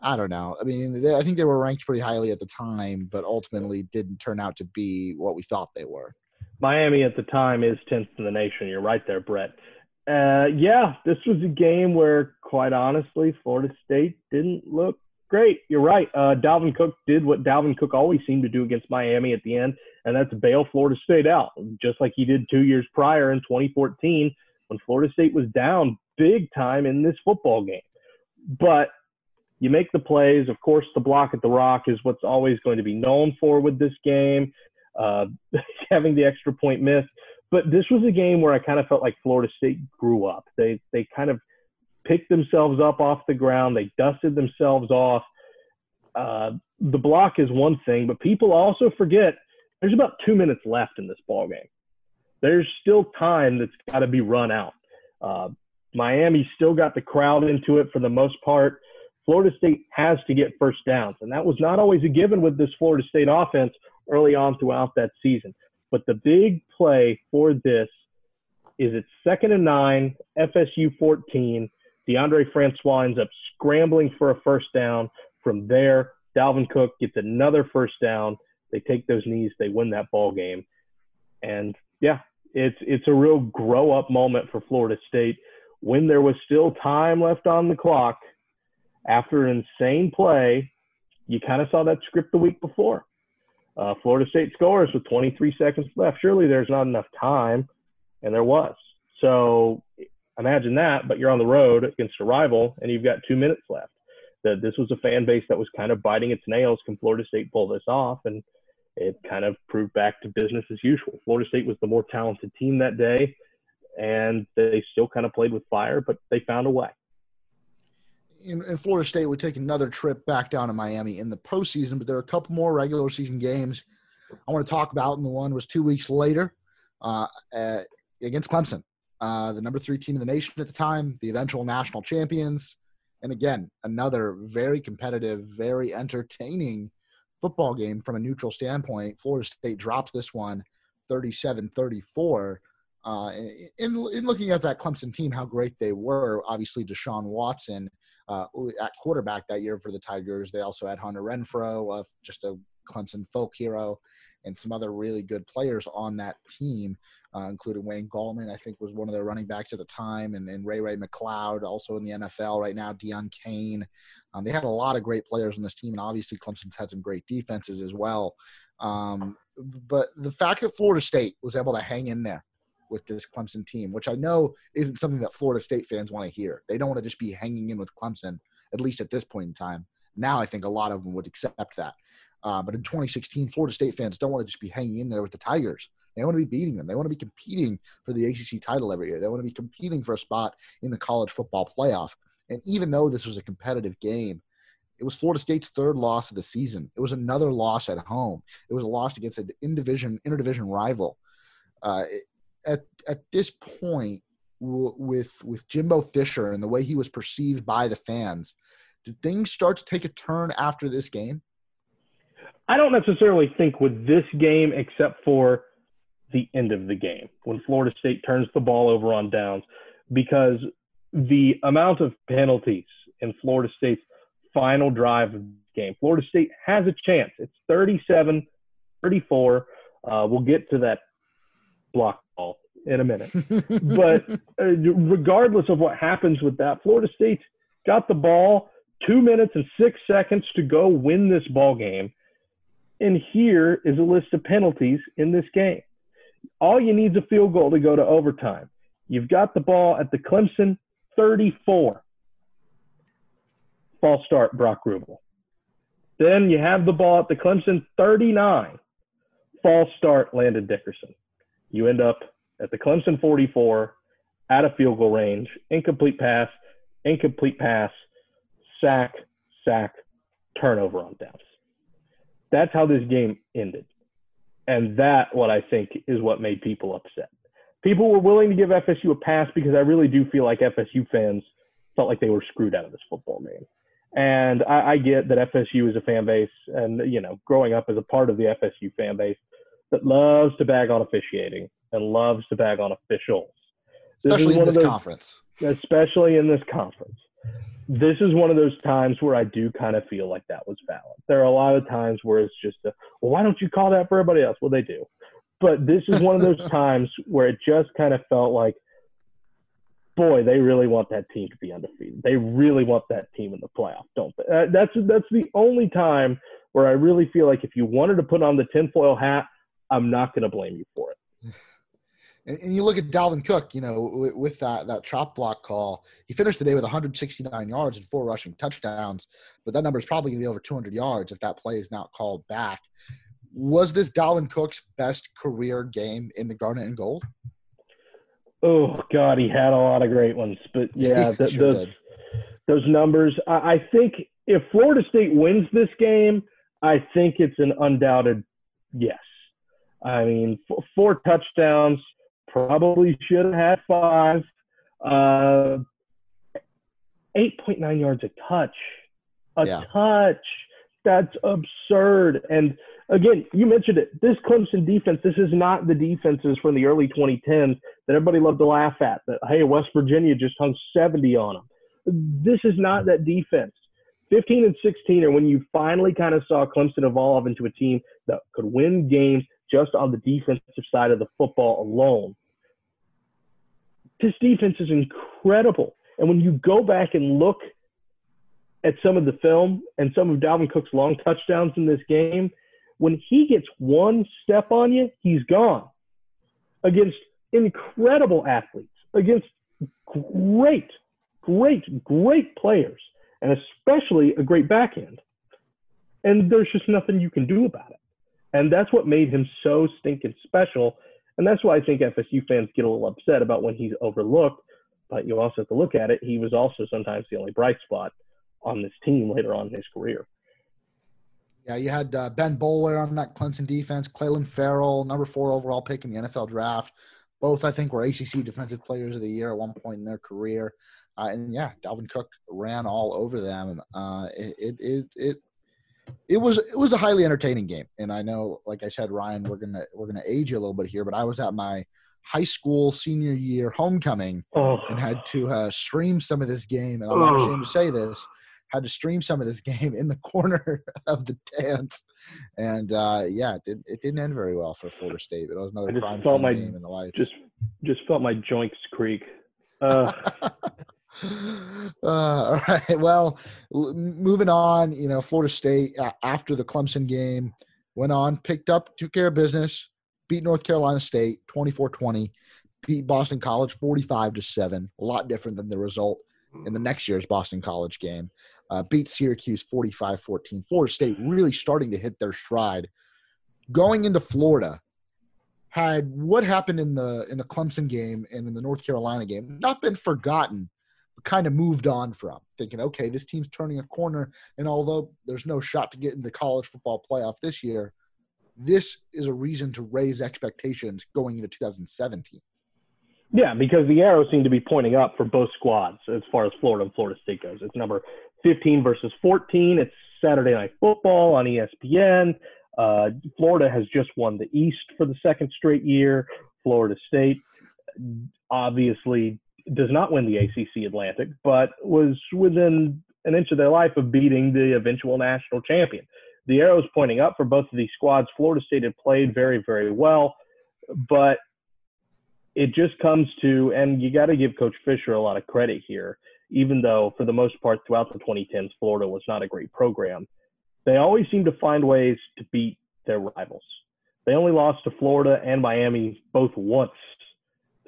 I don't know. I mean, they, I think they were ranked pretty highly at the time, but ultimately didn't turn out to be what we thought they were. Miami at the time is 10th in the nation. You're right there, Brett. Uh, yeah, this was a game where, quite honestly, Florida State didn't look great. You're right. Uh, Dalvin Cook did what Dalvin Cook always seemed to do against Miami at the end, and that's bail Florida State out, just like he did two years prior in 2014 when Florida State was down big time in this football game. But you make the plays. Of course, the block at the rock is what's always going to be known for with this game. Uh, <laughs> having the extra point missed but this was a game where I kind of felt like Florida State grew up. They they kind of picked themselves up off the ground. They dusted themselves off. Uh, the block is one thing, but people also forget there's about two minutes left in this ball game. There's still time that's got to be run out. Uh, Miami still got the crowd into it for the most part. Florida State has to get first downs, and that was not always a given with this Florida State offense early on throughout that season. But the big play for this is it's second and nine, FSU 14. Deondre Francois ends up scrambling for a first down. From there, Dalvin Cook gets another first down. They take those knees, they win that ball game. And yeah, it's it's a real grow up moment for Florida State when there was still time left on the clock after an insane play. You kind of saw that script the week before. Uh, Florida State scores with 23 seconds left. Surely there's not enough time, and there was. So imagine that, but you're on the road against a rival, and you've got two minutes left. That this was a fan base that was kind of biting its nails. Can Florida State pull this off? And it kind of proved back to business as usual. Florida State was the more talented team that day, and they still kind of played with fire, but they found a way In Florida State would take another trip back down to Miami in the postseason, but there are a couple more regular season games I want to talk about, and the one was two weeks later uh, against Clemson, uh, the number three team in the nation at the time, the eventual national champions. And again, another very competitive, very entertaining football game from a neutral standpoint. Florida State drops this one 37 34. Uh, in, in looking at that Clemson team, how great they were, obviously Deshaun Watson uh, at quarterback that year for the Tigers. They also had Hunter Renfrow, uh, just a Clemson folk hero, and some other really good players on that team, uh, including Wayne Gallman, I think was one of their running backs at the time, and, and Ray Ray McCloud, also in the NFL right now, Deon Cain. Um, they had a lot of great players on this team, and obviously Clemson's had some great defenses as well. Um, but the fact that Florida State was able to hang in there with this Clemson team, which I know isn't something that Florida State fans want to hear. They don't want to just be hanging in with Clemson at least at this point in time. Now I think a lot of them would accept that. Uh, but in 2016, Florida State fans don't want to just be hanging in there with the Tigers. They want to be beating them. They want to be competing for the ACC title every year. They want to be competing for a spot in the college football playoff. And even though this was a competitive game, it was Florida State's third loss of the season. It was another loss at home. It was a loss against an in-division, interdivision rival. Uh, at at this point, w- with with Jimbo Fisher and the way he was perceived by the fans, did things start to take a turn after this game? I don't necessarily think with this game, except for the end of the game when Florida State turns the ball over on downs, because the amount of penalties in Florida State's final drive of the game, Florida State has a chance. It's 37 34. Uh, we'll get to that block ball in a minute. <laughs> but uh, regardless of what happens with that, Florida State's got the ball, two minutes and six seconds to go win this ball game. And here is a list of penalties in this game. All you need is a field goal to go to overtime. You've got the ball at the Clemson 34. False start, Brock Ruble. Then you have the ball at the Clemson 39. False start, Landon Dickerson. You end up at the Clemson 44 at a field goal range, incomplete pass, incomplete pass, sack, sack, turnover on downs. That's how this game ended. And that, what I think, is what made people upset. People were willing to give FSU a pass because I really do feel like FSU fans felt like they were screwed out of this football game. And I, I get that FSU is a fan base, and you know, growing up as a part of the FSU fan base that loves to bag on officiating and loves to bag on officials. This especially in this those, conference. Especially in this conference this is one of those times where I do kind of feel like that was valid. There are a lot of times where it's just, a, well, why don't you call that for everybody else? Well, they do. But this is one of those <laughs> times where it just kind of felt like, boy, they really want that team to be undefeated. They really want that team in the playoff, don't they? Uh, that's that's the only time where I really feel like if you wanted to put on the tinfoil hat, I'm not going to blame you for it. <laughs> And, and you look at Dalvin Cook, you know, with, with, that that chop block call, he finished the day with 169 yards and four rushing touchdowns. But that number is probably going to be over 200 yards if that play is not called back. Was this Dalvin Cook's best career game in the Garnet and Gold? Oh God, he had a lot of great ones, but <laughs> yeah, th- sure those did. those numbers. I, I think if Florida State wins this game, I think it's an undoubted yes. I mean, f- four touchdowns, Probably should have had five. Uh, 8.9 yards a touch. A yeah. touch. That's absurd. And again, you mentioned it. This Clemson defense, this is not the defenses from the early 2010s that everybody loved to laugh at. That, hey, West Virginia just hung 70 on them. This is not that defense. 15 and 16 are when you finally kind of saw Clemson evolve into a team that could win games just on the defensive side of the football alone. This defense is incredible. And when you go back and look at some of the film and some of Dalvin Cook's long touchdowns in this game, when he gets one step on you, he's gone. Against incredible athletes, against great, great, great players, and especially a great back end. And there's just nothing you can do about it. And that's what made him so stinking special. And that's why I think FSU fans get a little upset about when he's overlooked. But you also have to look at it. He was also sometimes the only bright spot on this team later on in his career. Yeah, you had uh, Ben Boulware on that Clemson defense, Clelin Ferrell, number four overall pick in the NFL draft. Both, I think, were ACC Defensive Players of the Year at one point in their career. Uh, and yeah, Dalvin Cook ran all over them. Uh, it, it, it, it was it was a highly entertaining game, and I know, like I said, Ryan, we're gonna we're gonna age you a little bit here, but I was at my high school senior year homecoming oh. and had to uh, stream some of this game, and I'm not ashamed to say this. Had to stream some of this <laughs> game in the corner of the dance, and uh, yeah, it, did, it didn't end very well for Florida State. But it was another prime felt my, game in the lights. Just just felt my joints creak. Uh. <laughs> <laughs> Uh, all <laughs> right. Well, moving on, you know, Florida State uh, after the Clemson game went on, picked up, took care of business, beat North Carolina State 24 20, beat Boston College 45 to 7. A lot different than the result in the next year's Boston College game. Uh, beat Syracuse 45 14. Florida State really starting to hit their stride. Going into Florida, had what happened in the in the Clemson game and in the North Carolina game not been forgotten, kind of moved on from. Thinking, okay, this team's turning a corner, and although there's no shot to get into college football playoff this year, this is a reason to raise expectations going into 2017. Yeah, because the arrows seem to be pointing up for both squads as far as Florida and Florida State goes. It's number 15 versus 14. It's Saturday Night Football on ESPN. Uh, Florida has just won the East for the second straight year. Florida State obviously does not win the ACC Atlantic, but was within an inch of their life of beating the eventual national champion. The arrows pointing up for both of these squads. Florida State had played very, very well, but it just comes to, and you got to give Coach Fisher a lot of credit here, even though for the most part throughout the 2010s, Florida was not a great program. They always seem to find ways to beat their rivals. They only lost to Florida and Miami both once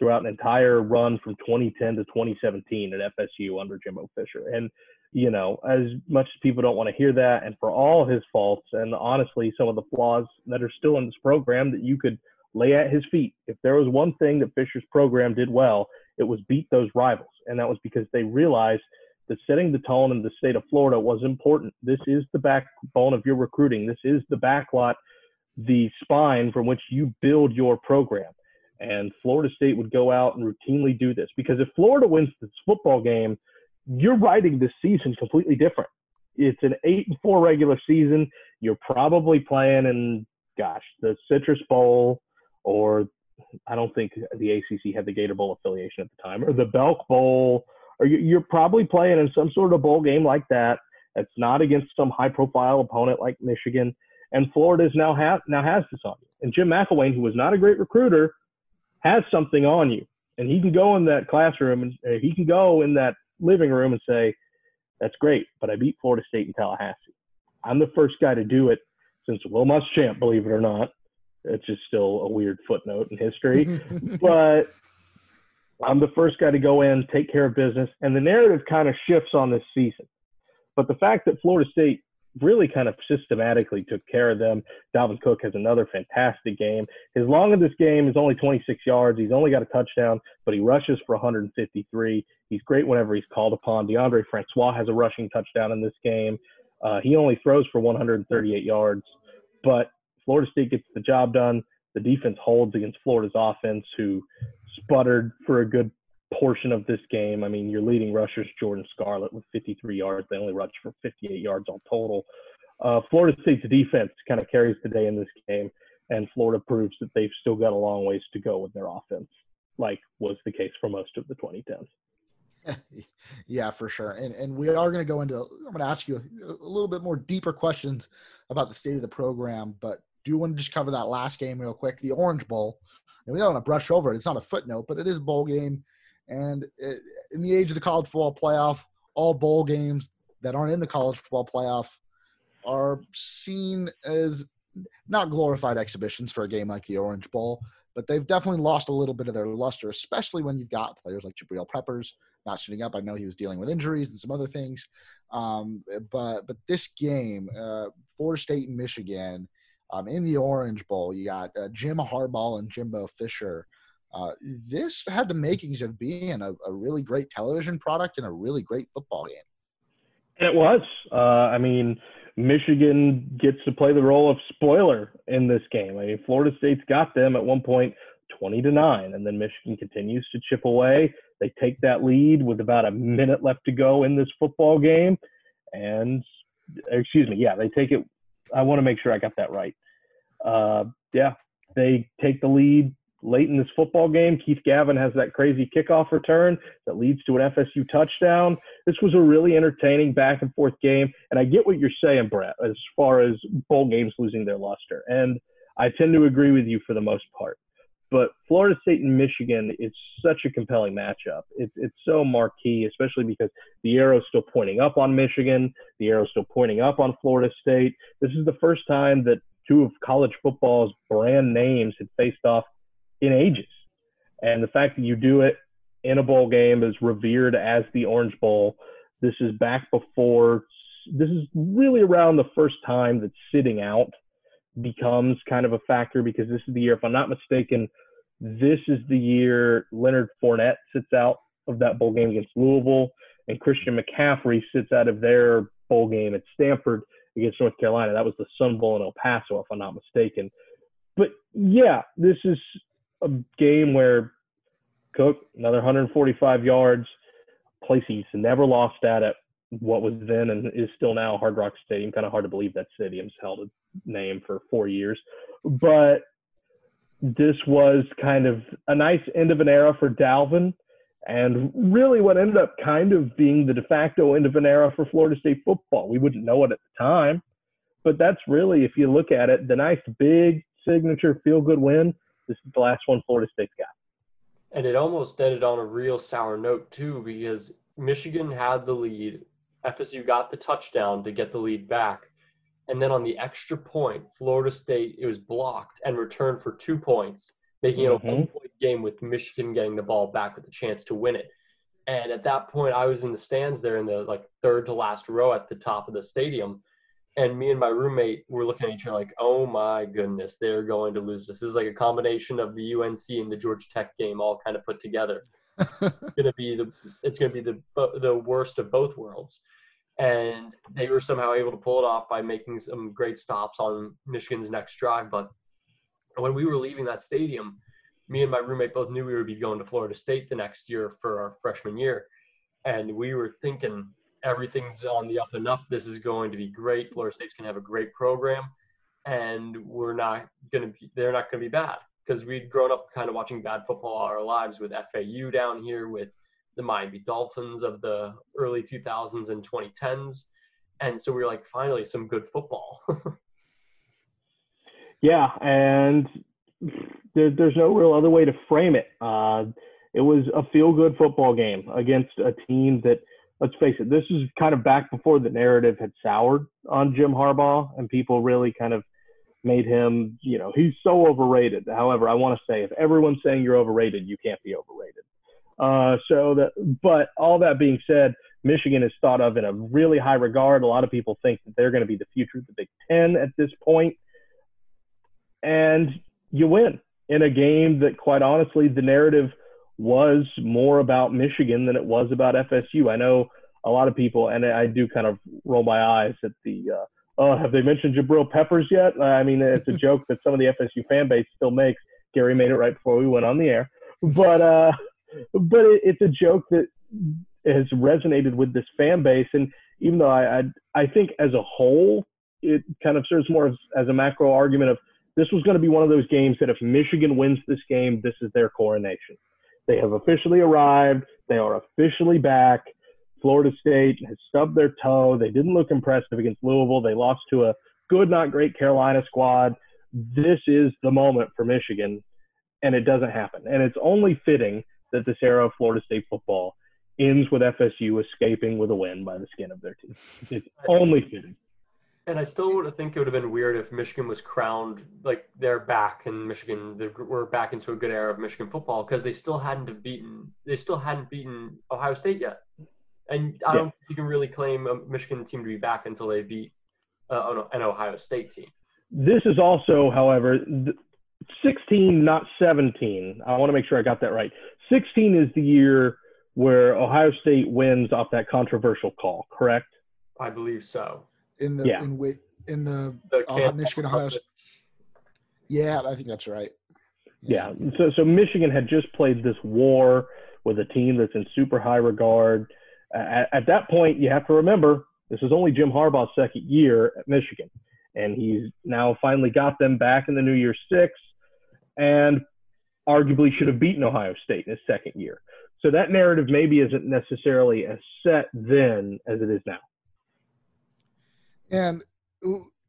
throughout an entire run from 2010 to 2017 at FSU under Jimbo Fisher. And, you know, as much as people don't want to hear that, and for all his faults and honestly some of the flaws that are still in this program that you could lay at his feet. If there was one thing that Fisher's program did well, it was beat those rivals. And that was because they realized that setting the tone in the state of Florida was important. This is the backbone of your recruiting. This is the backlot, the spine from which you build your program. And Florida State would go out and routinely do this because if Florida wins this football game, you're writing this season completely different. It's an eight and four regular season. You're probably playing in, gosh, the Citrus Bowl, or I don't think the ACC had the Gator Bowl affiliation at the time, or the Belk Bowl, or you're probably playing in some sort of bowl game like that. That's not against some high-profile opponent like Michigan. And Florida is now have now has this on you. And Jim McElwain, who was not a great recruiter, has something on you, and he can go in that classroom and uh, he can go in that living room and say, "That's great, but I beat Florida State in Tallahassee. I'm the first guy to do it since Will Muschamp, believe it or not." It's just still a weird footnote in history. <laughs> but I'm the first guy to go in, take care of business, and the narrative kind of shifts on this season. But the fact that Florida State really kind of systematically took care of them. Dalvin Cook has another fantastic game. His long of this game is only 26 yards. He's only got a touchdown, but he rushes for 153. He's great whenever he's called upon. Deondre Francois has a rushing touchdown in this game. Uh, he only throws for 138 yards, but Florida State gets the job done. The defense holds against Florida's offense, who sputtered for a good portion of this game. I mean, your leading rushers, Jordan Scarlett, with 53 yards. They only rushed for 58 yards all total. Uh, Florida State's defense kind of carries the day in this game, and Florida proves that they've still got a long ways to go with their offense, like was the case for most of the 2010s. <laughs> yeah, for sure. And and we are going to go into. I'm going to ask you a, a, little bit more deeper questions about the state of the program, but do want to just cover that last game real quick, the Orange Bowl. And we don't want to brush over it. It's not a footnote, but it is bowl game. And in the age of the college football playoff, all bowl games that aren't in the college football playoff are seen as not glorified exhibitions for a game like the Orange Bowl, but they've definitely lost a little bit of their luster, especially when you've got players like Jabril Peppers not shooting up. I know he was dealing with injuries and some other things, um, but but this game, uh, State and Michigan, um, in the Orange Bowl, you got uh, Jim Harbaugh and Jimbo Fisher. Uh, this had the makings of being a, a, really great television product and a really great football game. It was. Uh, I mean, Michigan gets to play the role of spoiler in this game. I mean, Florida State's got them at one point 20 to 9, and then Michigan continues to chip away. They take that lead with about a minute left to go in this football game. And, excuse me, yeah, they take it I want to make sure I got that right. Uh, yeah, they take the lead late in this football game. Keith Gavin has that crazy kickoff return that leads to an FSU touchdown. This was a really entertaining back and forth game. And I get what you're saying, Brett, as far as bowl games losing their luster. And I tend to agree with you for the most part. But Florida State and Michigan is such a compelling matchup. It's it's so marquee, especially because the arrow's still pointing up on Michigan. The arrow's still pointing up on Florida State. This is the first time that two of college football's brand names had faced off in ages. And the fact that you do it in a bowl game is revered as the Orange Bowl. This is back before. This is really around the first time that sitting out becomes kind of a factor because this is the year, if I'm not mistaken, this is the year Leonard Fournette sits out of that bowl game against Louisville, and Christian McCaffrey sits out of their bowl game at Stanford against North Carolina. That was the Sun Bowl in El Paso, if I'm not mistaken. But yeah, this is a game where Cook, another 145 yards, place he's never lost at it. What was then and is still now Hard Rock Stadium. Kind of hard to believe that stadium's held a name for four years. But this was kind of a nice end of an era for Dalvin and really what ended up kind of being the de facto end of an era for Florida State football. We wouldn't know it at the time, but that's really, if you look at it, the nice big signature feel good win. This is the last one Florida State got. And it almost ended on a real sour note, too, because Michigan had the lead. FSU got the touchdown to get the lead back. And then on the extra point, Florida State, it was blocked and returned for two points making it a mm-hmm. one point game with Michigan getting the ball back with a chance to win it. And at that point, I was in the stands there in the like third to last row at the top of the stadium. And me and my roommate were looking at each other like, oh my goodness, they're going to lose this. This is like a combination of the UNC and the Georgia Tech game all kind of put together. it's <laughs> gonna be the it's gonna be the uh, the worst of both worlds. And they were somehow able to pull it off by making some great stops on Michigan's next drive. But when we were leaving that stadium, me and my roommate both knew we would be going to Florida State the next year for our freshman year. And we were thinking everything's on the up and up. This is going to be great. Florida State's going to have a great program. And we're not going to be, they're not going to be bad because we'd grown up kind of watching bad football all our lives with FAU down here, with the Miami Dolphins of the early 2000s and 2010s. And so we were like, finally, some good football. <laughs> Yeah, and there, there's no real other way to frame it. Uh, it was a feel-good football game against a team that, let's face it, this is kind of back before the narrative had soured on Jim Harbaugh, and people really kind of made him, you know, he's so overrated. However, I want to say, if everyone's saying you're overrated, you can't be overrated. Uh, so that, but all that being said, Michigan is thought of in a really high regard. A lot of people think that they're going to be the future of the Big Ten at this point and you win in a game that, quite honestly, the narrative was more about Michigan than it was about FSU. I know a lot of people, and I do kind of roll my eyes at the, uh, oh, have they mentioned Jabril Peppers yet? I mean, it's a <laughs> joke that some of the FSU fan base still makes. Gary made it right before we went on the air, but uh, but it, it's a joke that has resonated with this fan base, and even though I I, I think as a whole it kind of serves more as, as a macro argument of this was going to be one of those games that if Michigan wins this game, this is their coronation. They have officially arrived. They are officially back. Florida State has stubbed their toe. They didn't look impressive against Louisville. They lost to a good, not great Carolina squad. This is the moment for Michigan, and it doesn't happen. And it's only fitting that this era of Florida State football ends with FSU escaping with a win by the skin of their teeth. It's only fitting. And I still would think it would have been weird if Michigan was crowned like they're back in Michigan. They we're back into a good era of Michigan football because they still hadn't have beaten. They still hadn't beaten Ohio State yet, and I don't think you can really claim a Michigan team to be back until they beat uh, an Ohio State team. This is also, however, 16, not 17. I want to make sure I got that right. 16 is the year where Ohio State wins off that controversial call, correct? I believe so in the yeah. in in the, the uh, Michigan Ohio. Yeah, I think that's right. Yeah. yeah. So so Michigan had just played this war with a team that's in super high regard. At, at that point, you have to remember this is only Jim Harbaugh's second year at Michigan, and he's now finally got them back in the New Year Six, and arguably should have beaten Ohio State in his second year. So that narrative maybe isn't necessarily as set then as it is now. And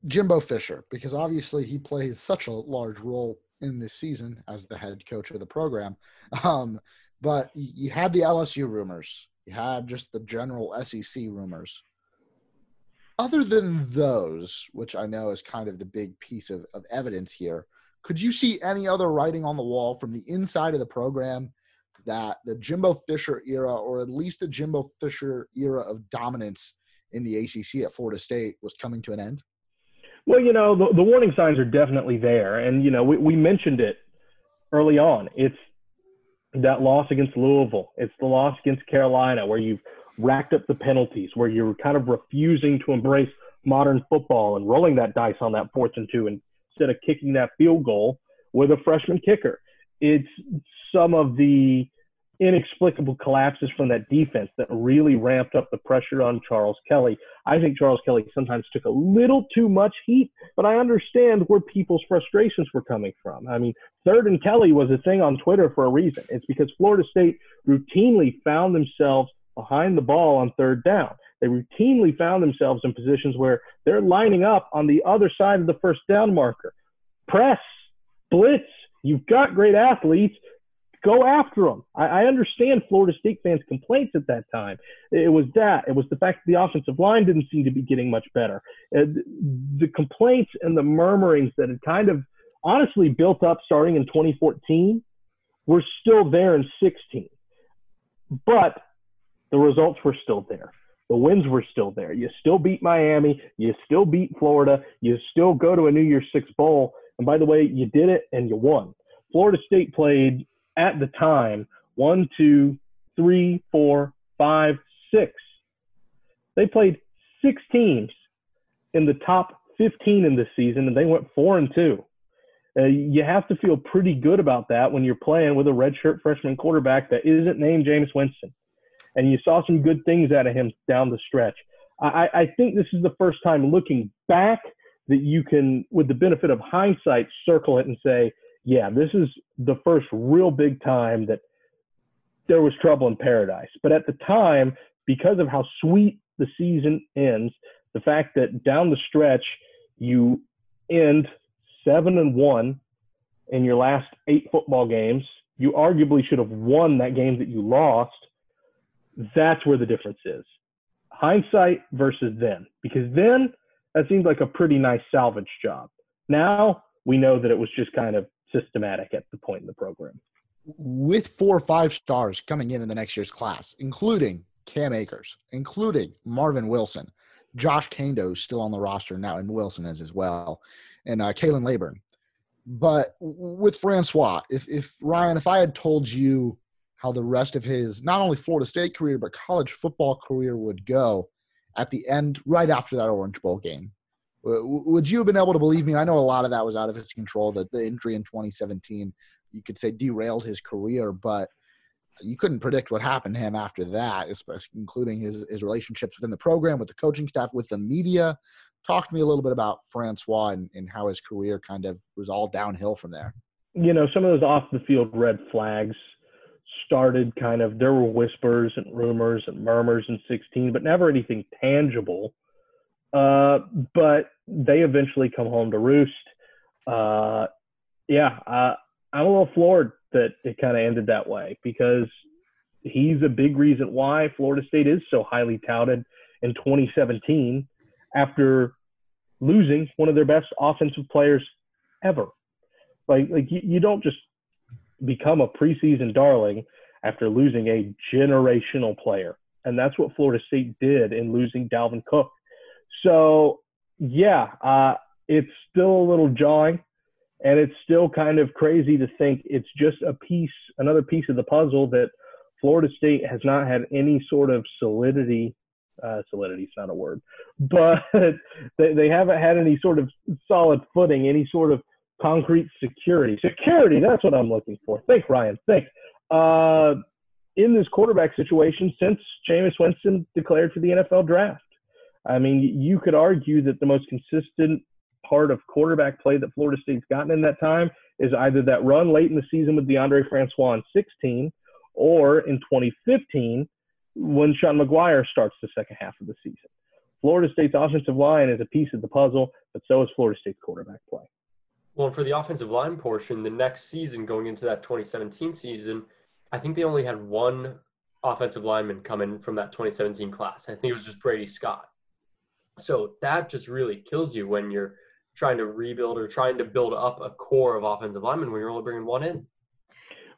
Jimbo Fisher, because obviously he plays such a large role in this season as the head coach of the program. Um, but you had the LSU rumors, you had just the general SEC rumors. Other than those, which I know is kind of the big piece of, of evidence here, could you see any other writing on the wall from the inside of the program that the Jimbo Fisher era, or at least the Jimbo Fisher era of dominance in the ACC at Florida State, was coming to an end? Well, you know, the, the warning signs are definitely there. And, you know, we, we mentioned it early on. It's that loss against Louisville, it's the loss against Carolina, where you've racked up the penalties, where you're kind of refusing to embrace modern football and rolling that dice on that fourth and two instead of kicking that field goal with a freshman kicker. It's some of the inexplicable collapses from that defense that really ramped up the pressure on Charles Kelly. I think Charles Kelly sometimes took a little too much heat, but I understand where people's frustrations were coming from. I mean, third and Kelly was a thing on Twitter for a reason. It's because Florida State routinely found themselves behind the ball on third down. They routinely found themselves in positions where they're lining up on the other side of the first down marker. Press, blitz, you've got great athletes. Go after them. I, I understand Florida State fans' complaints at that time. It was that. It was the fact that the offensive line didn't seem to be getting much better. Uh, the complaints and the murmurings that had kind of honestly built up starting in 2014 were still there in 16. But the results were still there. The wins were still there. You still beat Miami. You still beat Florida. You still go to a New Year's Six Bowl. And by the way, you did it and you won. Florida State played at the time one, two, three, four, five, six. They played six teams in the top 15 in this season, and they went four and two. Uh, you have to feel pretty good about that when you're playing with a redshirt freshman quarterback that isn't named Jameis Winston and you saw some good things out of him down the stretch. I, I think this is the first time looking back that you can, with the benefit of hindsight, circle it and say, yeah, this is the first real big time that there was trouble in paradise. But at the time, because of how sweet the season ends, the fact that down the stretch you end seven and one in your last eight football games, you arguably should have won that game that you lost that's where the difference is. Hindsight versus then, because then that seemed like a pretty nice salvage job. Now we know that it was just kind of systematic at the point in the program. With four or five stars coming in in the next year's class, including Cam Akers, including Marvin Wilson, Josh Kaindoh still on the roster now, and Wilson is as well, and uh, Khalan Laborn. But with Francois, if, if Ryan, if I had told you how the rest of his not only Florida State career but college football career would go at the end, right after that Orange Bowl game. Would you have been able to believe me? I know a lot of that was out of his control. That the injury in 2017, you could say, derailed his career, but you couldn't predict what happened to him after that, especially including his his relationships within the program, with the coaching staff, with the media. Talk to me a little bit about Francois and, and how his career kind of was all downhill from there. You know, some of those off the field red flags started kind of there were whispers and rumors and murmurs in 16 but never anything tangible uh, but they eventually come home to roost uh, yeah uh, i'm a little floored that it kind of ended that way because he's a big reason why florida state is so highly touted in 2017 after losing one of their best offensive players ever like like you, you don't just become a preseason darling after losing a generational player. And that's what Florida State did in losing Dalvin Cook. So, yeah, uh, it's still a little jarring. And it's still kind of crazy to think it's just a piece, another piece of the puzzle that Florida State has not had any sort of solidity. Uh, solidity is not a word, <laughs> but they, they haven't had any sort of solid footing, any sort of concrete security. Security, that's what I'm looking for. Thanks, Ryan. Thanks. Uh, in this quarterback situation since Jameis Winston declared for the NFL draft. I mean, you could argue that the most consistent part of quarterback play that Florida State's gotten in that time is either that run late in the season with Deondre Francois in 16 or in 2015 when Sean Maguire starts the second half of the season. Florida State's offensive line is a piece of the puzzle, but so is Florida State's quarterback play. Well, for the offensive line portion, the next season going into that 2017 season, I think they only had one offensive lineman come in from that 2017 class. I think it was just Brady Scott. So that just really kills you when you're trying to rebuild or trying to build up a core of offensive linemen when you're only bringing one in.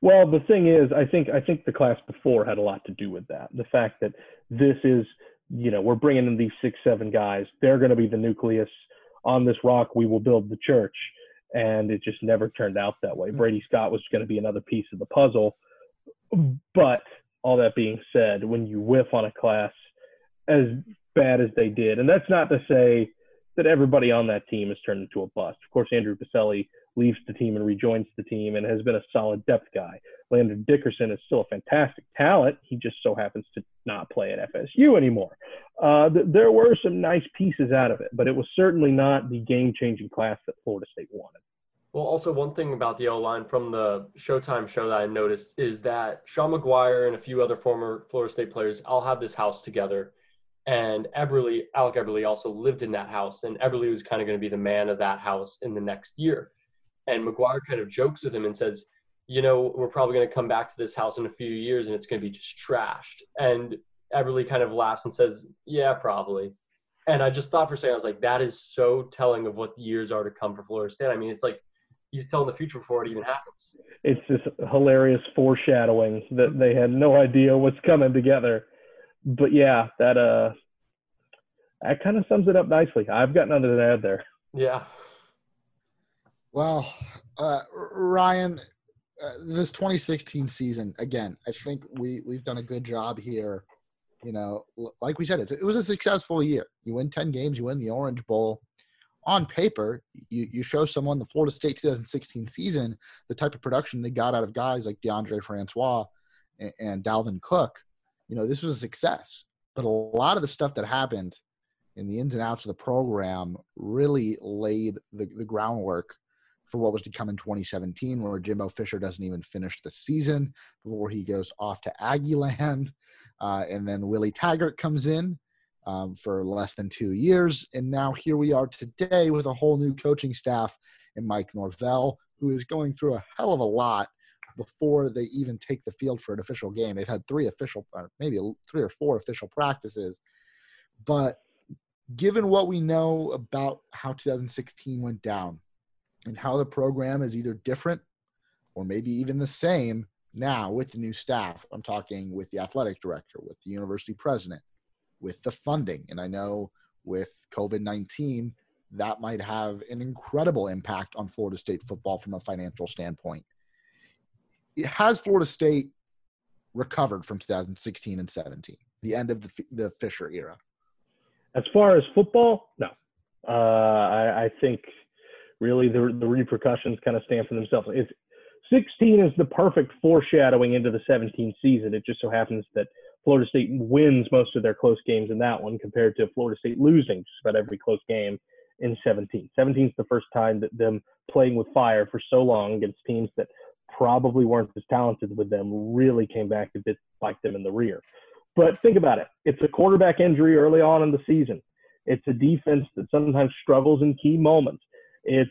Well, the thing is, I think I think the class before had a lot to do with that. The fact that this is, you know, we're bringing in these six, seven guys. They're going to be the nucleus on this rock. We will build the church, and it just never turned out that way. Brady Scott was going to be another piece of the puzzle, but all that being said, when you whiff on a class as bad as they did, and that's not to say that everybody on that team has turned into a bust. Of course, Andrew Boselli leaves the team and rejoins the team and has been a solid depth guy. Landon Dickerson is still a fantastic talent. He just so happens to not play at FSU anymore. Uh, th- there were some nice pieces out of it, but it was certainly not the game changing class that Florida State wanted. Well, also one thing about the O line from the Showtime show that I noticed is that Sean Maguire and a few other former Florida State players all have this house together. And Eberle, Alec Eberle also lived in that house, and Eberle was kind of going to be the man of that house in the next year. And Maguire kind of jokes with him and says, you know, we're probably going to come back to this house in a few years and it's going to be just trashed. And Eberle kind of laughs and says, yeah, probably. And I just thought for a second, I was like, that is so telling of what the years are to come for Florida State. I mean, it's like he's telling the future before it even happens. It's just hilarious foreshadowing that they had no idea what's coming together. But yeah, that uh, that kind of sums it up nicely. I've got nothing to add there. Yeah. Well, uh, Ryan, uh, this 2016 season again, I think we we've done a good job here. You know, like we said, it, it was a successful year. You win 10 games, you win the Orange Bowl. On paper, you, you show someone the Florida State 2016 season, the type of production they got out of guys like Deondre Francois and, and Dalvin Cook. You know, this was a success. But a lot of the stuff that happened in the ins and outs of the program really laid the, the groundwork for what was to come in 2017, where Jimbo Fisher doesn't even finish the season before he goes off to Aggieland. <laughs> Uh, and then Willie Taggart comes in um, for less than two years. And now here we are today with a whole new coaching staff and Mike Norvell, who is going through a hell of a lot before they even take the field for an official game. They've had three official, uh, maybe three or four official practices. But given what we know about how 2016 went down, and how the program is either different or maybe even the same now with the new staff. I'm talking with the athletic director, with the university president, with the funding. And I know with COVID 19, that might have an incredible impact on Florida State football from a financial standpoint. Has Florida State recovered from 2016 and 17, the end of the, the Fisher era? As far as football, no. Uh, I, I think really the, the repercussions kind of stand for themselves. It's 16 is the perfect foreshadowing into the 17 season. It just so happens that Florida State wins most of their close games in that one compared to Florida State losing just about every close game in 17. 17 is the first time that them playing with fire for so long against teams that probably weren't as talented with them really came back to bit bite them in the rear. But think about it. It's a quarterback injury early on in the season. It's a defense that sometimes struggles in key moments. It's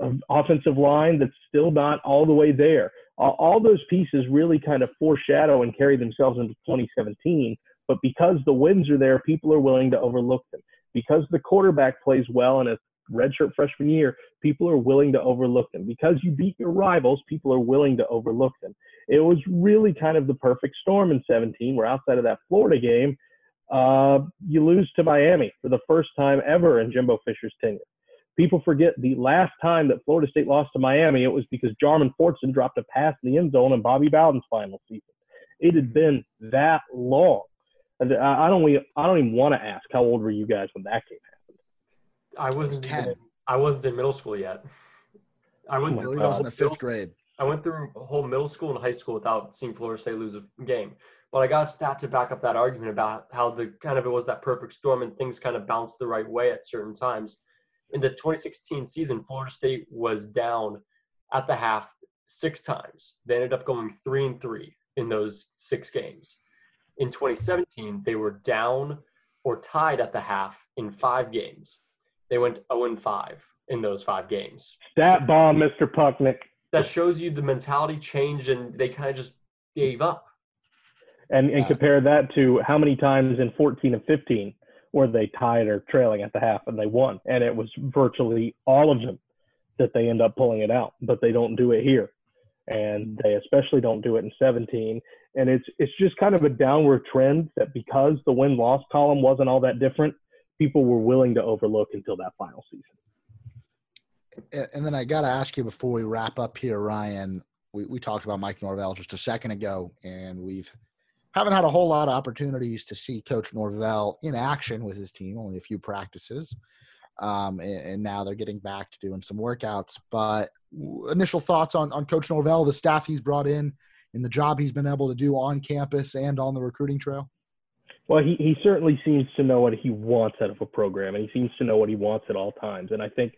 an offensive line that's still not all the way there. All those pieces really kind of foreshadow and carry themselves into 2017. But because the wins are there, people are willing to overlook them. Because the quarterback plays well and a redshirt freshman year, people are willing to overlook them. Because you beat your rivals, people are willing to overlook them. It was really kind of the perfect storm in 17, where outside of that Florida game, uh, you lose to Miami for the first time ever in Jimbo Fisher's tenure. People forget the last time that Florida State lost to Miami, it was because Jarmon Fortson dropped a pass in the end zone in Bobby Bowden's final season. It had been that long. I don't. I don't even want to ask how old were you guys when that game happened. I wasn't even. I wasn't in middle school yet. I went. Through, I was in the fifth grade. I went through a whole middle school and high school without seeing Florida State lose a game. But I got a stat to back up that argument about how the kind of it was that perfect storm and things kind of bounced the right way at certain times in the 2016 season, Florida State was down at the half six times. They ended up going three and three in those six games. In 2017, they were down or tied at the half in five games. They went 0 and 5 in those five games. That so, bomb, Mr. Pucknick. That shows you the mentality changed and they kind of just gave up. And and compare that to how many times in 14 and 15 where they tied or trailing at the half and they won. And it was virtually all of them that they end up pulling it out, but they don't do it here. and they especially don't do it in 17. And it's it's just kind of a downward trend that because the win loss column wasn't all that different, people were willing to overlook until that final season. And then I got to ask you before we wrap up here, Ryan. We, we talked about Mike Norvell just a second ago, and we've haven't had a whole lot of opportunities to see Coach Norvell in action with his team. Only a few practices, um, and, and, now they're getting back to doing some workouts. But initial thoughts on on Coach Norvell, the staff he's brought in, and the job he's been able to do on campus and on the recruiting trail. Well, he, he certainly seems to know what he wants out of a program, and he seems to know what he wants at all times. And I think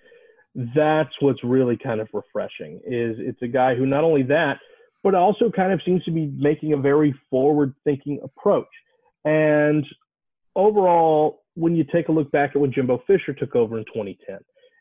that's what's really kind of refreshing. Is it's a guy who not only that, but also kind of seems to be making a very forward-thinking approach. And overall, when you take a look back at when Jimbo Fisher took over in 2010,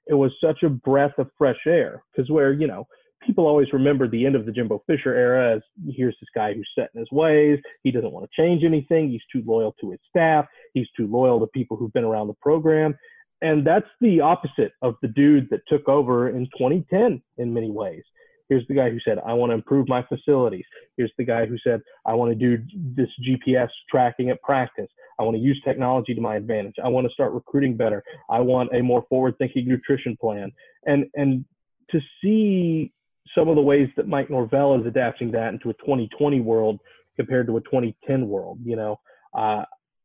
it was such a breath of fresh air because where you know people always remember the end of the Jimbo Fisher era as here's this guy who's set in his ways. He doesn't want to change anything. He's too loyal to his staff. He's too loyal to people who've been around the program. And that's the opposite of the dude that took over in 2010 in many ways. Here's the guy who said, I want to improve my facilities. Here's the guy who said, I want to do this GPS tracking at practice. I want to use technology to my advantage. I want to start recruiting better. I want a more forward thinking nutrition plan. And, and to see some of the ways that Mike Norvell is adapting that into a 2020 world compared to a 2010 world. You know, uh,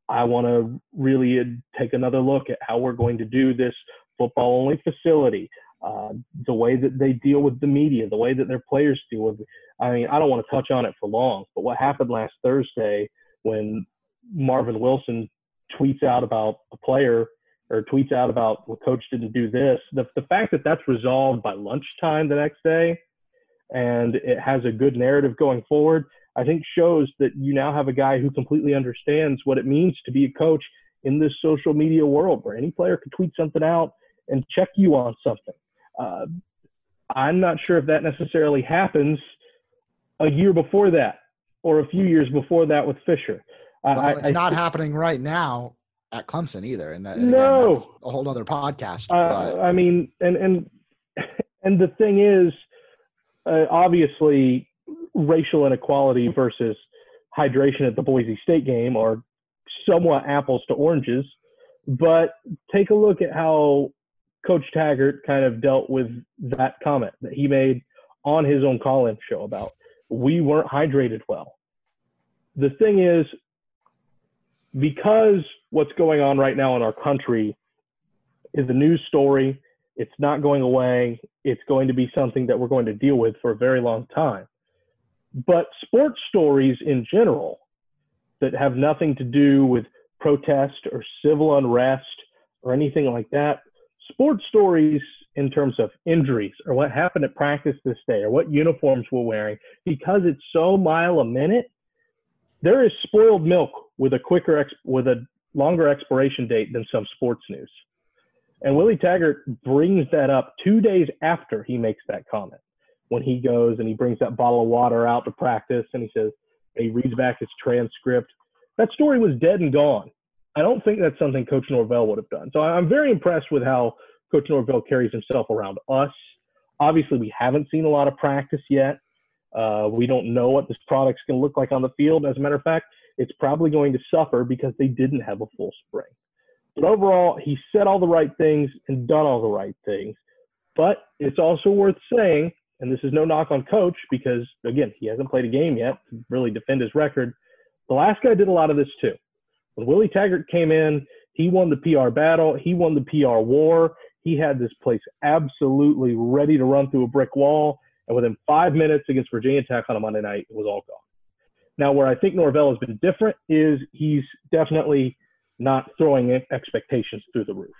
I want to really take another look at how we're going to do this football only facility, uh, the way that they deal with the media, the way that their players deal with. I mean, I don't want to touch on it for long, but what happened last Thursday when Marvin Wilson tweets out about a player or tweets out about well, coach didn't do this, the, the fact that that's resolved by lunchtime the next day and it has a good narrative going forward, I think shows that you now have a guy who completely understands what it means to be a coach in this social media world where any player can tweet something out and check you on something. Uh, I'm not sure if that necessarily happens a year before that or a few years before that with Fisher. Well, I, it's I, not I, happening right now at Clemson either, and, that, and no, again, a whole other podcast. Uh, I mean, and and <laughs> and the thing is, uh, obviously racial inequality versus hydration at the Boise State game are somewhat apples to oranges. But take a look at how Coach Taggart kind of dealt with that comment that he made on his own call in show about we weren't hydrated well. The thing is, because what's going on right now in our country is a news story it's not going away. It's going to be something that we're going to deal with for a very long time. But sports stories in general that have nothing to do with protest or civil unrest or anything like that, sports stories in terms of injuries or what happened at practice this day or what uniforms we're wearing, because it's so mile a minute, there is spoiled milk with a quicker ex- with a longer expiration date than some sports news. And Willie Taggart brings that up two days after he makes that comment. When he goes and he brings that bottle of water out to practice and he says, he reads back his transcript. That story was dead and gone. I don't think that's something Coach Norvell would have done. So I'm very impressed with how Coach Norvell carries himself around us. Obviously, we haven't seen a lot of practice yet. Uh, we don't know what this product's going to look like on the field. As a matter of fact, it's probably going to suffer because they didn't have a full spring. But overall, he said all the right things and done all the right things. But it's also worth saying, and this is no knock on coach because, again, he hasn't played a game yet to really defend his record. The last guy did a lot of this too. When Willie Taggart came in, he won the PR battle, he won the PR war. He had this place absolutely ready to run through a brick wall. And within five minutes against Virginia Tech on a Monday night, it was all gone. Now, where I think Norvell has been different is he's definitely not throwing expectations through the roof.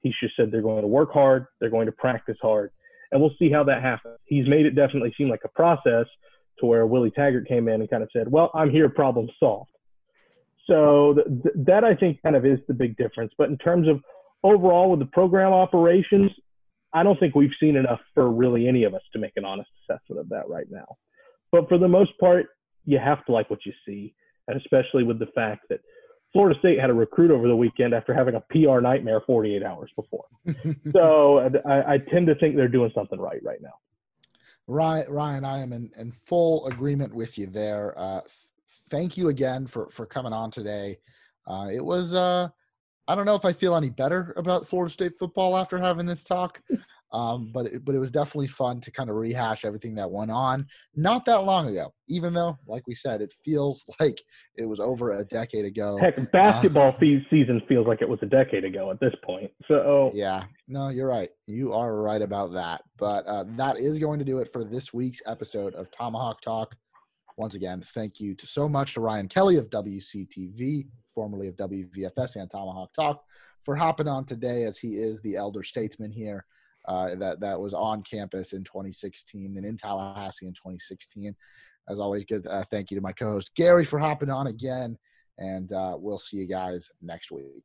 He just said they're going to work hard, they're going to practice hard, and we'll see how that happens. He's made it definitely seem like a process to where Willie Taggart came in and kind of said, "Well, I'm here, problem solved." So th- that I think kind of is the big difference. But in terms of overall with the program operations, I don't think we've seen enough for really any of us to make an honest assessment of that right now. But for the most part, you have to like what you see, and especially with the fact that Florida State had a recruit over the weekend after having a PR nightmare 48 hours before. <laughs> so I, I, tend to think they're doing something right right now. Ryan, Ryan, I am in, in full agreement with you there. Uh, thank you again for for coming on today. Uh, it was uh, I don't know if I feel any better about Florida State football after having this talk, um, but it, but it was definitely fun to kind of rehash everything that went on not that long ago. Even though, like we said, it feels <laughs> like it was over a decade ago. Heck, basketball uh, season feels like it was a decade ago at this point. So yeah, no, you're right. You are right about that. But uh, that is going to do it for this week's episode of Tomahawk Talk. Once again, thank you to so much to Ryan Kelly of WCTV, formerly of WVFS and Tomahawk Talk, for hopping on today as he is the elder statesman here uh, that that was on campus in 2016 and in Tallahassee in 2016. As always, good uh, thank you to my co-host Gary for hopping on again, and uh, we'll see you guys next week.